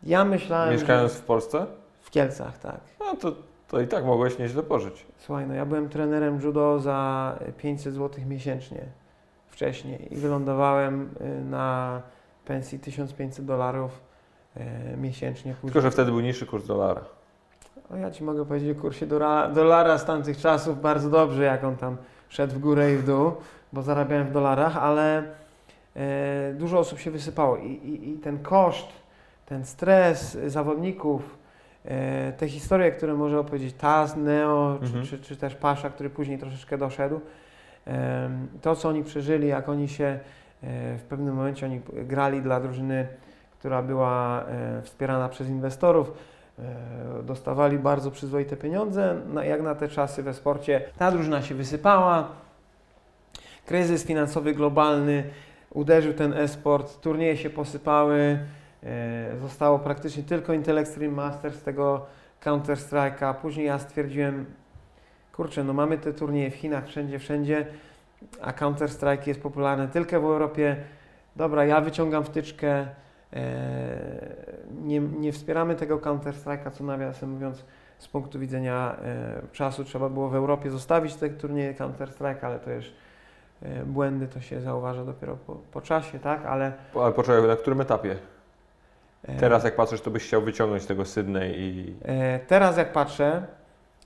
B: Ja myślałem.
A: Mieszkając w Polsce?
B: W Kielcach, tak.
A: No to, to i tak mogłeś nieźle pożyć.
B: Słuchaj, no ja byłem trenerem judo za 500 zł miesięcznie wcześniej i wylądowałem y, na pensji 1500 dolarów miesięcznie.
A: Później. Tylko, że wtedy był niższy kurs dolara.
B: O, ja Ci mogę powiedzieć o kursie dolara, dolara z tamtych czasów bardzo dobrze, jak on tam szedł w górę i w dół, bo zarabiałem w dolarach, ale e, dużo osób się wysypało i, i, i ten koszt ten stres zawodników, e, te historie, które może opowiedzieć Taz, Neo, mhm. czy, czy, czy, też Pasza, który później troszeczkę doszedł, to co oni przeżyli, jak oni się e, w pewnym momencie oni grali dla drużyny, która była e, wspierana przez inwestorów, dostawali bardzo przyzwoite pieniądze, jak na te czasy we sporcie. Ta drużyna się wysypała, kryzys finansowy globalny uderzył ten e-sport, turnieje się posypały, E, zostało praktycznie tylko Intel Extreme Masters tego Counter Strike'a. Później ja stwierdziłem, kurczę, no mamy te turnieje w Chinach, wszędzie, wszędzie, a Counter Strike jest popularny tylko w Europie. dobra, ja wyciągam wtyczkę, e, nie, nie wspieramy tego Counter-Strike'a, co nawiasem mówiąc, z punktu widzenia e, czasu trzeba było w Europie zostawić te turnieje Counter-Strike, ale to już e, błędy to się zauważa dopiero po, po czasie, tak? Ale
A: Ale poczekaj, na którym etapie?
B: e,
A: Teraz jak patrzysz, to byś chciał wyciągnąć tego Sydney i...
B: E, Teraz jak patrzę,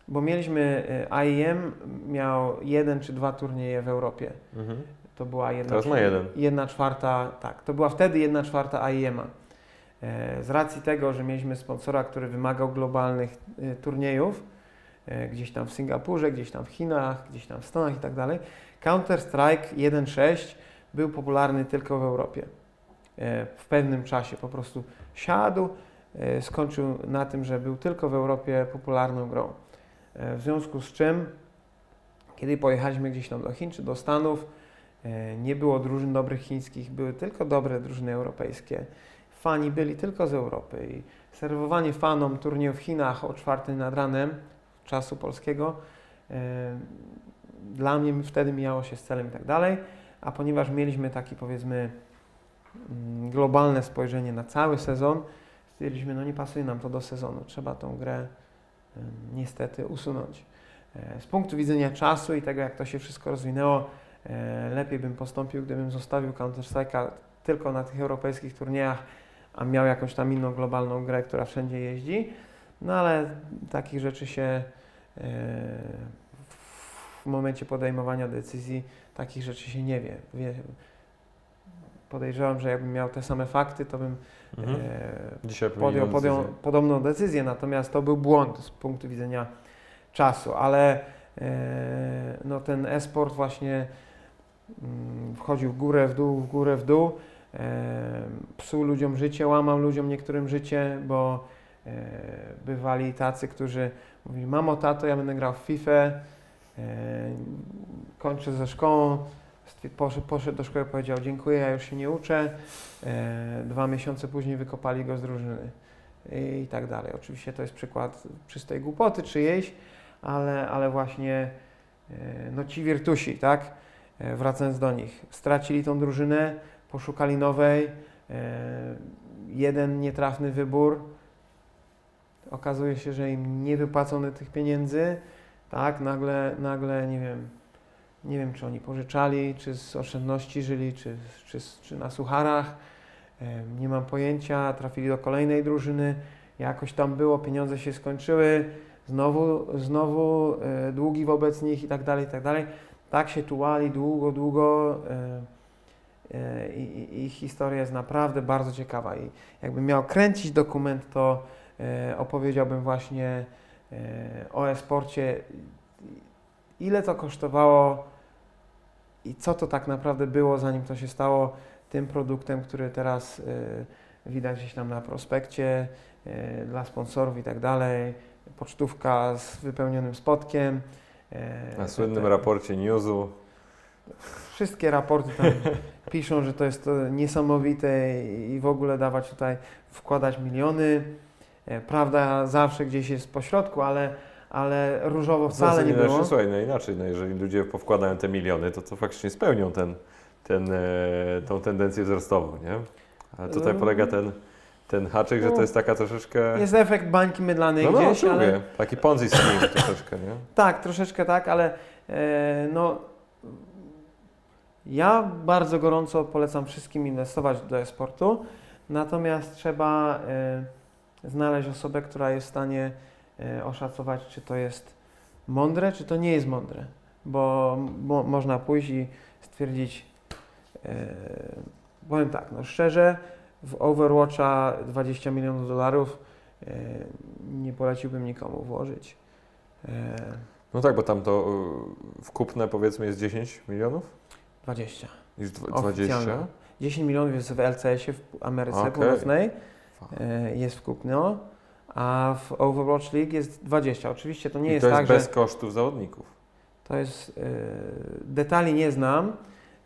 B: bo mieliśmy e, AIM, miał jeden czy dwa turnieje w Europie.
A: Mhm.
B: To była jedna,
A: Teraz ma jeden.
B: jedna czwarta, tak, to była wtedy jedna czwarta AIM-a. E, Z racji tego, że mieliśmy sponsora, który wymagał globalnych e, turniejów, e, gdzieś tam w Singapurze, gdzieś tam w Chinach, gdzieś tam w Stanach i tak dalej, Counter-Strike 1.6 był popularny tylko w Europie. W pewnym czasie po prostu siadł, skończył na tym, że był tylko w Europie popularną grą. W związku z czym, kiedy pojechaliśmy gdzieś tam do Chin czy do Stanów, nie było drużyn dobrych chińskich, były tylko dobre drużyny europejskie. Fani byli tylko z Europy i serwowanie fanom turnieju w Chinach o czwartej nad ranem czasu polskiego e, dla mnie wtedy mijało się z celem i tak dalej, a ponieważ mieliśmy taki powiedzmy mm, globalne spojrzenie na cały sezon, stwierdziliśmy, no nie pasuje nam to do sezonu, trzeba tą grę niestety usunąć. E, Z punktu widzenia czasu i tego, jak to się wszystko rozwinęło, e, lepiej bym postąpił, gdybym zostawił Counter-Strike'a tylko na tych europejskich turniejach, a miał jakąś tam inną globalną grę, która wszędzie jeździ. No ale takich rzeczy się e, w momencie podejmowania decyzji, takich rzeczy się nie wie. podejrzewam, że jakbym miał te same fakty, to bym
A: Mhm.
B: e,
A: Dzisiaj
B: podjął,
A: podjął decyzję.
B: podobną decyzję, natomiast to był błąd z punktu widzenia czasu, ale e, no, ten e-sport właśnie wchodził w górę, w dół, w górę, w dół, e, psuł ludziom życie, łamał ludziom niektórym życie, bo e, bywali tacy, którzy mówili, mamo, tato, ja będę grał w FIFA, e, kończę ze szkołą, poszedł, poszedł do szkoły, powiedział, dziękuję, ja już się nie uczę, Dwa miesiące później wykopali go z drużyny i, tak dalej. Oczywiście to jest przykład czystej głupoty czyjejś, ale, ale właśnie no ci wirtusi, tak? E, Wracając do nich, stracili tą drużynę, poszukali nowej, e, jeden nietrafny wybór, okazuje się, że im nie wypłacono tych pieniędzy, tak? Nagle, nagle nie wiem, nie wiem, czy oni pożyczali, czy z oszczędności żyli, czy, czy, czy na sucharach. Em, Nie mam pojęcia. Trafili do kolejnej drużyny. Jakoś tam było, pieniądze się skończyły. Znowu, znowu e, długi wobec nich i tak dalej, i tak dalej. Tak się tułali długo, długo. e, e, I, ich historia jest naprawdę bardzo ciekawa. I jakbym miał kręcić dokument, to e, opowiedziałbym właśnie o e-sporcie, ile to kosztowało i co to tak naprawdę było, zanim to się stało tym produktem, który teraz widać gdzieś tam na prospekcie dla sponsorów i tak dalej. Pocztówka z wypełnionym spotkiem.
A: Na słynnym
B: te-
A: raporcie Newsu.
B: Wszystkie raporty tam piszą, że to jest to niesamowite i w ogóle dawać tutaj, wkładać miliony. E, Prawda zawsze gdzieś jest po środku, ale, ale różowo wcale nie
A: Znaczy,
B: było.
A: Słuchaj, no inaczej, no jeżeli ludzie powkładają te miliony, to to faktycznie spełnią ten, ten, e, tą tendencję wzrostową, nie? Ale tutaj polega ten, ten haczyk, że to jest taka troszeczkę...
B: Jest efekt bańki mydlanej
A: no, no,
B: gdzieś, ale
A: taki ponzi scheme troszeczkę, nie?
B: tak, troszeczkę tak, ale e, no ja bardzo gorąco polecam wszystkim inwestować do e-sportu, natomiast trzeba e, znaleźć osobę, która jest w stanie e, oszacować, czy to jest mądre, czy to nie jest mądre, bo mo, można pójść i stwierdzić, e, powiem tak, no szczerze, w Overwatcha 20 milionów dolarów e, nie poleciłbym nikomu włożyć. E,
A: No tak, bo tam to y, w kupne powiedzmy jest 10 milionów?
B: 20.
A: Niż dwa-
B: Oficjalne.
A: 20?
B: 10 milionów jest w LCS-ie w Ameryce
A: Okej.
B: Północnej, e, jest w kupno, a w Overwatch League jest 20. Oczywiście to nie
A: I
B: jest
A: to jest
B: tak,
A: bez
B: że
A: kosztów zawodników.
B: to jest, e, detali nie znam.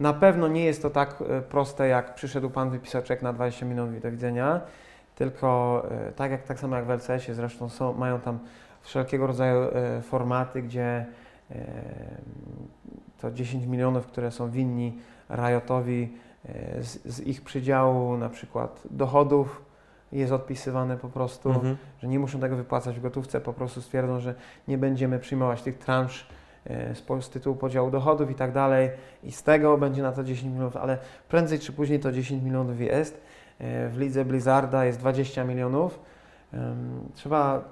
B: Na pewno nie jest to tak e, proste, jak przyszedł pan, wypisał czek na 20 milionów i do widzenia, tylko e, tak, jak, tak samo jak w LCS-ie zresztą są, mają tam wszelkiego rodzaju e, formaty, gdzie to 10 milionów, które są winni Riotowi z, z ich przydziału na przykład dochodów jest odpisywane po prostu,
A: Mhm.
B: że nie muszą tego wypłacać w gotówce, po prostu stwierdzą, że nie będziemy przyjmować tych transz z, po- z tytułu podziału dochodów i tak dalej i z tego będzie na to 10 milionów, ale prędzej czy później to 10 milionów jest. E, W lidze Blizzarda jest 20 milionów. Trzeba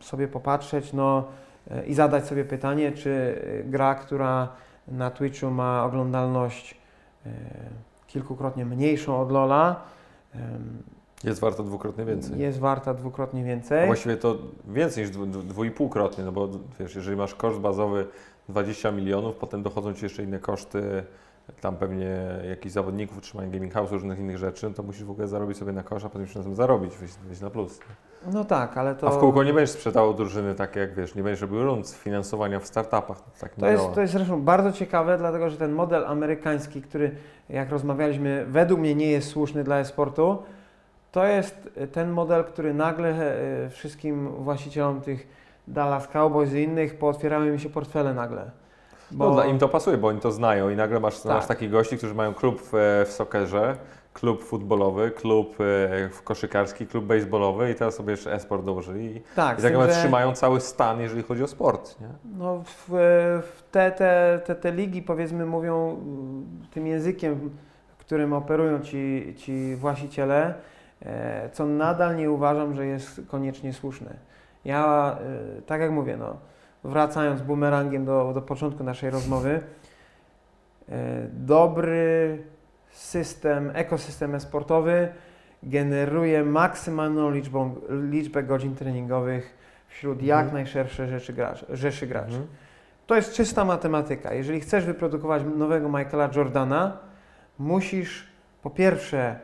B: sobie popatrzeć no, e, i zadać sobie pytanie, czy e, gra, która na Twitchu ma oglądalność e, kilkukrotnie mniejszą od LoL'a,
A: Jest warto dwukrotnie więcej.
B: jest warta dwukrotnie
A: A
B: więcej.
A: właściwie to więcej niż dwu, dwu, dwójpółkrotnie, no bo wiesz, jeżeli masz koszt bazowy 20 milionów, potem dochodzą Ci jeszcze inne koszty, tam pewnie jakichś zawodników, utrzymanie gaming house, różnych innych rzeczy, no to musisz w ogóle zarobić sobie na kosz, a potem jeszcze na tym zarobić, wyjść, wyjść na plus.
B: No tak, ale to,
A: A w kółko nie będziesz sprzedawał drużyny takie jak wiesz, nie będziesz robił rund finansowania w startupach. Tak nie
B: to, jest,
A: działa.
B: to jest zresztą bardzo ciekawe, dlatego że ten model amerykański, który jak rozmawialiśmy, według mnie nie jest słuszny dla e-sportu, to jest ten model, który nagle e, wszystkim właścicielom tych Dallas Cowboys i innych pootwierały mi się portfele nagle.
A: No, dla im to pasuje, bo oni to znają i nagle masz,
B: Tak.
A: masz takich gości, którzy mają klub w, w soccerze, klub futbolowy, klub e, w koszykarski, klub baseballowy i teraz sobie jeszcze e-sport dołożyli i,
B: tak,
A: i tak naprawdę
B: że-
A: trzymają cały stan, jeżeli chodzi o sport. Nie?
B: No, w, w te, te, te, te ligi powiedzmy mówią mm, tym językiem, którym operują ci, ci właściciele, e, co nadal nie uważam, że jest koniecznie słuszne. Ja, e, tak jak mówię, no, wracając bumerangiem do, do początku naszej rozmowy, e, dobry system, ekosystem sportowy generuje maksymalną liczbą, liczbę godzin treningowych wśród jak
A: Mhm.
B: najszerszej rzeczy graczy, rzeszy graczy.
A: Mhm.
B: To jest czysta matematyka. Jeżeli chcesz wyprodukować nowego Michaela Jordana, musisz po pierwsze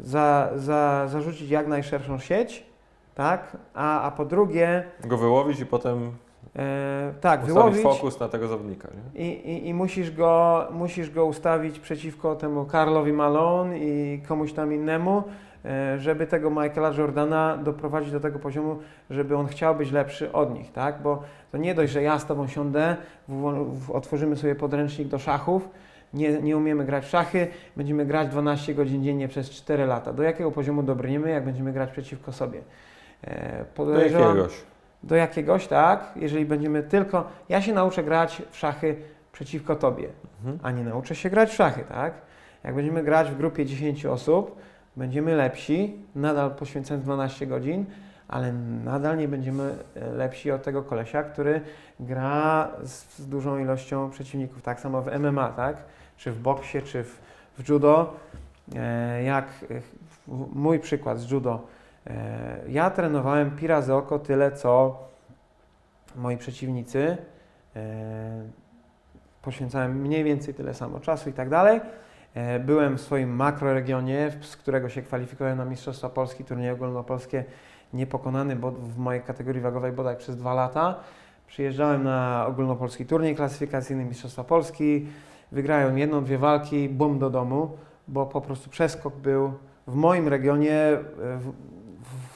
B: za, za, zarzucić jak najszerszą sieć, tak? A, a po drugie,
A: Go wyłowić i potem
B: e, tak, wyłowić
A: fokus na tego zawodnika.
B: I, i, i musisz, go, musisz go ustawić przeciwko temu Karlowi Malone i komuś tam innemu, e, żeby tego Michaela Jordana doprowadzić do tego poziomu, żeby on chciał być lepszy od nich, tak? Bo to nie dość, że ja z Tobą siądę, w, w, otworzymy sobie podręcznik do szachów, nie, nie umiemy grać w szachy, będziemy grać 12 godzin dziennie przez 4 lata. Do jakiego poziomu dobrniemy, jak będziemy grać przeciwko sobie? E,
A: Do jakiegoś.
B: do jakiegoś, tak? Jeżeli będziemy tylko. Ja się nauczę grać w szachy przeciwko tobie,
A: Mhm.
B: a nie nauczę się grać w szachy, tak? Jak będziemy grać w grupie 10 osób, będziemy lepsi, nadal poświęcając 12 godzin, ale nadal nie będziemy e, lepsi od tego kolesia, który gra z, z dużą ilością przeciwników. Tak samo w MMA, tak? Czy w boksie, czy w, w judo. E, jak e, mój przykład z judo. E, Ja trenowałem pi razy oko tyle, co moi przeciwnicy. Poświęcałem mniej więcej tyle samo czasu i tak dalej. Byłem w swoim makroregionie, z którego się kwalifikowałem na Mistrzostwa Polski, turnieje ogólnopolskie, niepokonany bo w mojej kategorii wagowej bodaj przez dwa lata. Przyjeżdżałem na ogólnopolski turniej klasyfikacyjny Mistrzostwa Polski, wygrałem jedną, dwie walki, bum do domu, bo po prostu przeskok był w moim regionie, e, w,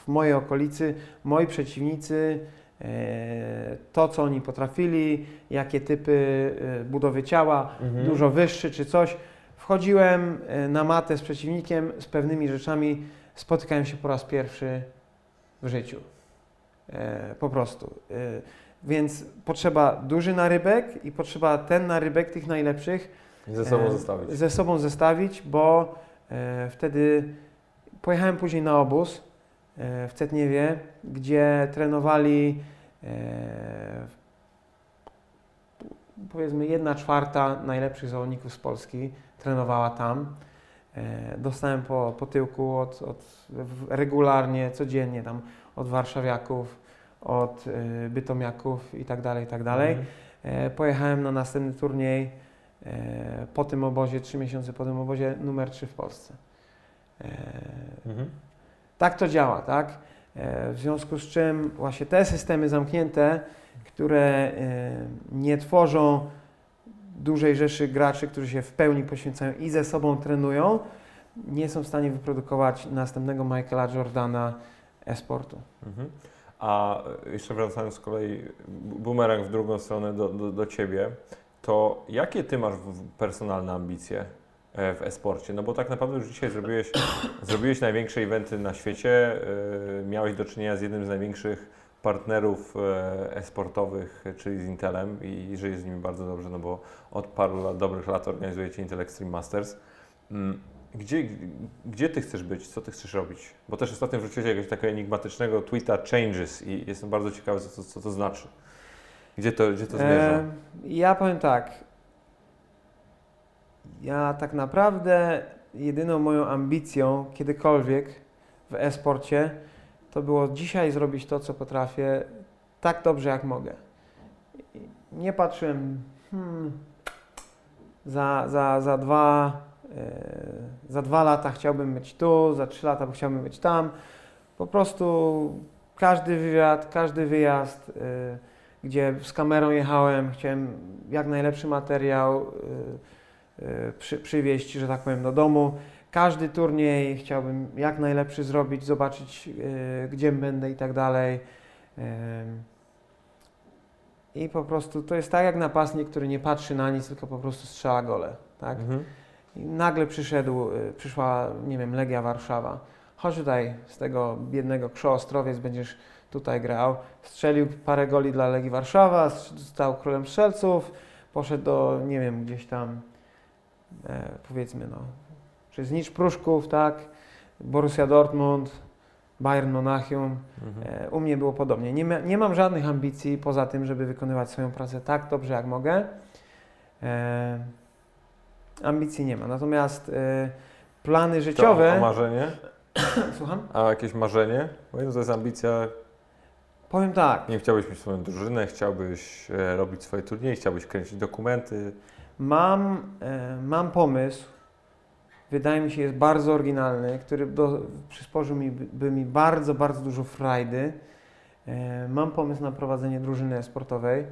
B: w mojej okolicy, moi przeciwnicy, e, to co oni potrafili, jakie typy e, budowy ciała,
A: Mhm.
B: dużo wyższy czy coś. Wchodziłem na matę z przeciwnikiem, z pewnymi rzeczami spotykałem się po raz pierwszy w życiu. Po prostu. Więc potrzeba duży narybek i potrzeba ten narybek tych najlepszych
A: ze sobą
B: e,
A: zostawić.
B: ze sobą zestawić, bo e, wtedy pojechałem później na obóz e, w Cetniewie, gdzie trenowali e, powiedzmy jedna czwarta najlepszych zawodników z Polski trenowała tam. E, dostałem po, po tyłku od, od, regularnie, codziennie tam od warszawiaków, od e, bytomiaków i tak dalej, i tak dalej.
A: Mhm.
B: E, Pojechałem na następny turniej e, po tym obozie, trzy miesiące po tym obozie, numer 3 w Polsce. E,
A: Mhm.
B: Tak to działa, tak? W związku z czym właśnie te systemy zamknięte, które nie tworzą dużej rzeszy graczy, którzy się w pełni poświęcają i ze sobą trenują, nie są w stanie wyprodukować następnego Michaela Jordana e-sportu.
A: Mhm. A jeszcze wracając z kolei, bu- bumerang w drugą stronę do, do, do Ciebie, to jakie Ty masz personalne ambicje? e, w e-sporcie? No bo tak naprawdę już dzisiaj zrobiłeś, zrobiłeś największe eventy na świecie, e, miałeś do czynienia z jednym z największych partnerów e, e-sportowych, czyli z Intelem i żyje z nimi bardzo dobrze, no bo od paru lat, dobrych lat organizujecie Intel Extreme Masters. Gdzie, gdzie ty chcesz być? Co ty chcesz robić? Bo też ostatnio wrzuciłeś jakiegoś takiego enigmatycznego tweeta Changes i jestem bardzo ciekawy, co, co to znaczy. Gdzie to, gdzie to zmierza? E,
B: ja powiem tak. Ja tak naprawdę jedyną moją ambicją kiedykolwiek w e-sporcie to było dzisiaj zrobić to, co potrafię, tak dobrze jak mogę. Nie patrzyłem, hmm, za, za, za, dwa, za dwa lata chciałbym być tu, za trzy lata chciałbym być tam. Po prostu każdy wywiad, każdy wyjazd, yy, gdzie z kamerą jechałem, chciałem jak najlepszy materiał yy, przy, przywieźć, że tak powiem, do domu każdy turniej chciałbym jak najlepszy zrobić, zobaczyć gdzie będę i tak dalej. I po prostu to jest tak jak napastnik, który nie patrzy na nic, tylko po prostu strzela gole. Tak? Mhm. I nagle przyszedł, yy, przyszła, nie wiem, Legia Warszawa. Chodź tutaj z tego biednego Krzo Ostrowiec, będziesz tutaj grał. Strzelił parę goli dla Legii Warszawa, stał królem strzelców, poszedł do, nie wiem, gdzieś tam, e, powiedzmy, no, czy Znicz Pruszków, tak, Borussia Dortmund, Bayern Monachium. Mhm. E, u mnie było podobnie. Nie, nie, mam żadnych ambicji poza tym, żeby wykonywać swoją pracę tak dobrze, jak mogę. E, ambicji nie ma. Natomiast e, plany życiowe...
A: To, a marzenie?
B: Słucham?
A: A jakieś marzenie? Bo to jest ambicja...
B: Powiem tak.
A: Nie chciałbyś mieć swoją drużynę, chciałbyś e, robić swoje turnieje, chciałbyś kręcić dokumenty.
B: Mam, e, mam pomysł, wydaje mi się jest bardzo oryginalny, który do, przysporzył mi, by mi bardzo, bardzo dużo frajdy. E, mam pomysł na prowadzenie drużyny sportowej,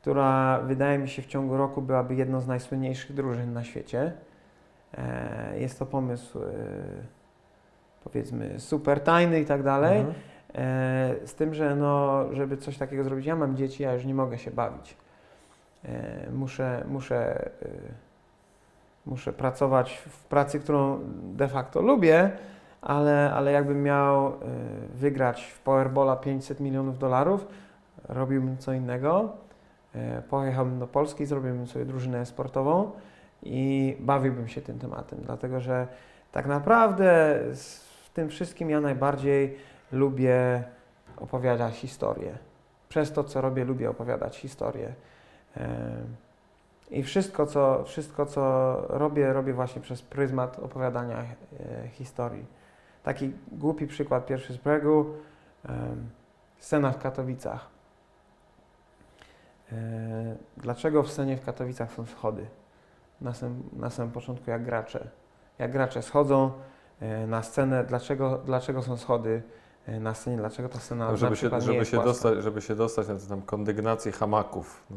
B: która wydaje mi się w ciągu roku byłaby jedną z najsłynniejszych drużyn na świecie. E, jest to pomysł e, powiedzmy super tajny i tak dalej. Mhm. E, z tym, że no, żeby coś takiego zrobić, ja mam dzieci, ja już nie mogę się bawić. Muszę, muszę muszę pracować w pracy, którą de facto lubię, ale, ale jakbym miał wygrać w Powerballa 500 milionów dolarów, robiłbym co innego. Y, pojechałbym do Polski, zrobiłbym sobie drużynę sportową i bawiłbym się tym tematem, dlatego że tak naprawdę w tym wszystkim ja najbardziej lubię opowiadać historię. Przez to, co robię, lubię opowiadać historię. Y, i wszystko co, wszystko, co robię, robię właśnie przez pryzmat opowiadania e, historii. Taki głupi przykład pierwszy z brzegu. E, scena w Katowicach. E, dlaczego w scenie w Katowicach są schody? Na, sam, na samym początku jak gracze. Jak gracze schodzą e, na scenę, dlaczego, dlaczego są schody e, na scenie, dlaczego ta scena
A: no, żeby się, żeby się dostać, Żeby się dostać na tam kondygnację hamaków. No.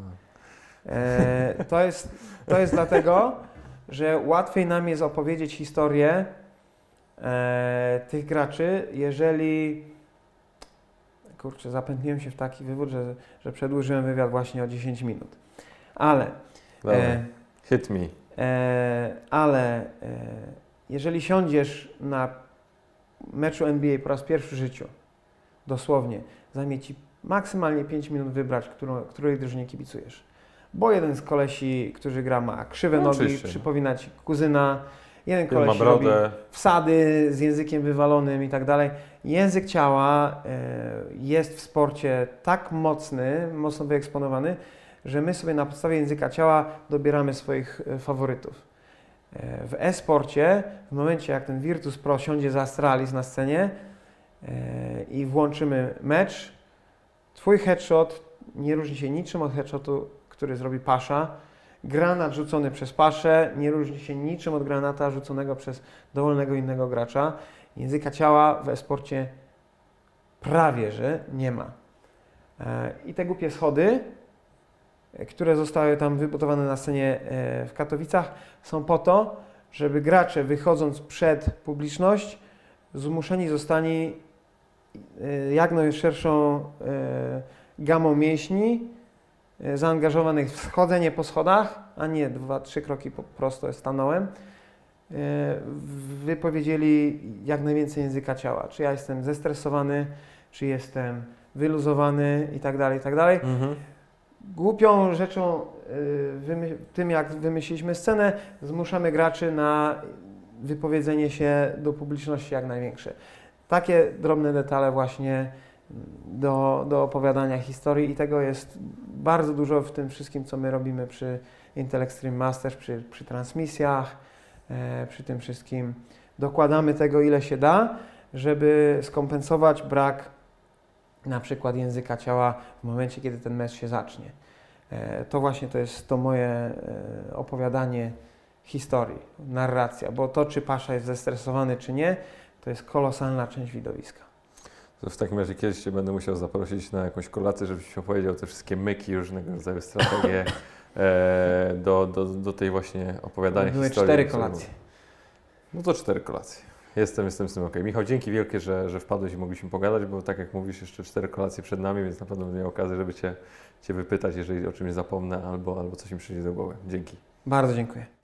B: E, to, jest, to jest dlatego, że łatwiej nam jest opowiedzieć historię e, tych graczy, jeżeli. Kurczę, zapętniłem się w taki wywód, że, że przedłużyłem wywiad właśnie o 10 minut. Ale.
A: E, hit me.
B: E, ale e, jeżeli siądziesz na meczu NBA po raz pierwszy w życiu, dosłownie, zajmie ci maksymalnie 5 minut wybrać, którą, której drużynie kibicujesz bo jeden z kolesi, którzy gra ma krzywe no, nogi, przypomina ci kuzyna, jeden koleś ma brodę. wsady z językiem wywalonym i tak dalej. Język ciała e, jest w sporcie tak mocny, mocno wyeksponowany, że my sobie na podstawie języka ciała dobieramy swoich e, faworytów. E, w e-sporcie, w momencie jak ten Virtus Pro siądzie za Astralis na scenie i włączymy mecz, twój headshot nie różni się niczym od headshotu który zrobi pasza. Granat rzucony przez paszę nie różni się niczym od granata rzuconego przez dowolnego innego gracza. Języka ciała w esporcie prawie że nie ma. E, I te głupie schody, e, które zostały tam wybudowane na scenie e, w Katowicach, są po to, żeby gracze wychodząc przed publiczność zmuszeni zostali jak najszerszą gamą mięśni zaangażowanych w schodzenie po schodach, a nie dwa, trzy kroki po prostu stanąłem, e, wypowiedzieli jak najwięcej języka ciała. Czy ja jestem zestresowany, czy jestem wyluzowany i tak dalej, i tak dalej.
A: Mhm.
B: Głupią rzeczą, wymy- tym jak wymyśliliśmy scenę, zmuszamy graczy na wypowiedzenie się do publiczności jak największe. Takie drobne detale właśnie do, do opowiadania historii i tego jest bardzo dużo w tym wszystkim, co my robimy przy Intel Extreme Masters, przy, przy transmisjach, e, przy tym wszystkim. Dokładamy tego, ile się da, żeby skompensować brak na przykład języka ciała w momencie, kiedy ten mecz się zacznie. E, To właśnie to jest to moje e, opowiadanie historii, narracja, bo to, czy Pasza jest zestresowany, czy nie, to jest kolosalna część widowiska.
A: To w takim razie kiedyś Cię będę musiał zaprosić na jakąś kolację, żebyś opowiedział te wszystkie myki, różnego rodzaju strategie e, do, do, do tej właśnie opowiadania
B: Były
A: historii.
B: cztery kolacje.
A: No to cztery kolacje. Jestem, jestem z tym okej. Michał, dzięki wielkie, że, że wpadłeś i mogliśmy pogadać, bo tak jak mówisz, jeszcze cztery kolacje przed nami, więc na pewno będę miał okazję, żeby Cię, cię wypytać, jeżeli o czymś zapomnę albo, albo coś mi przyjdzie do głowy. Dzięki.
B: Bardzo dziękuję.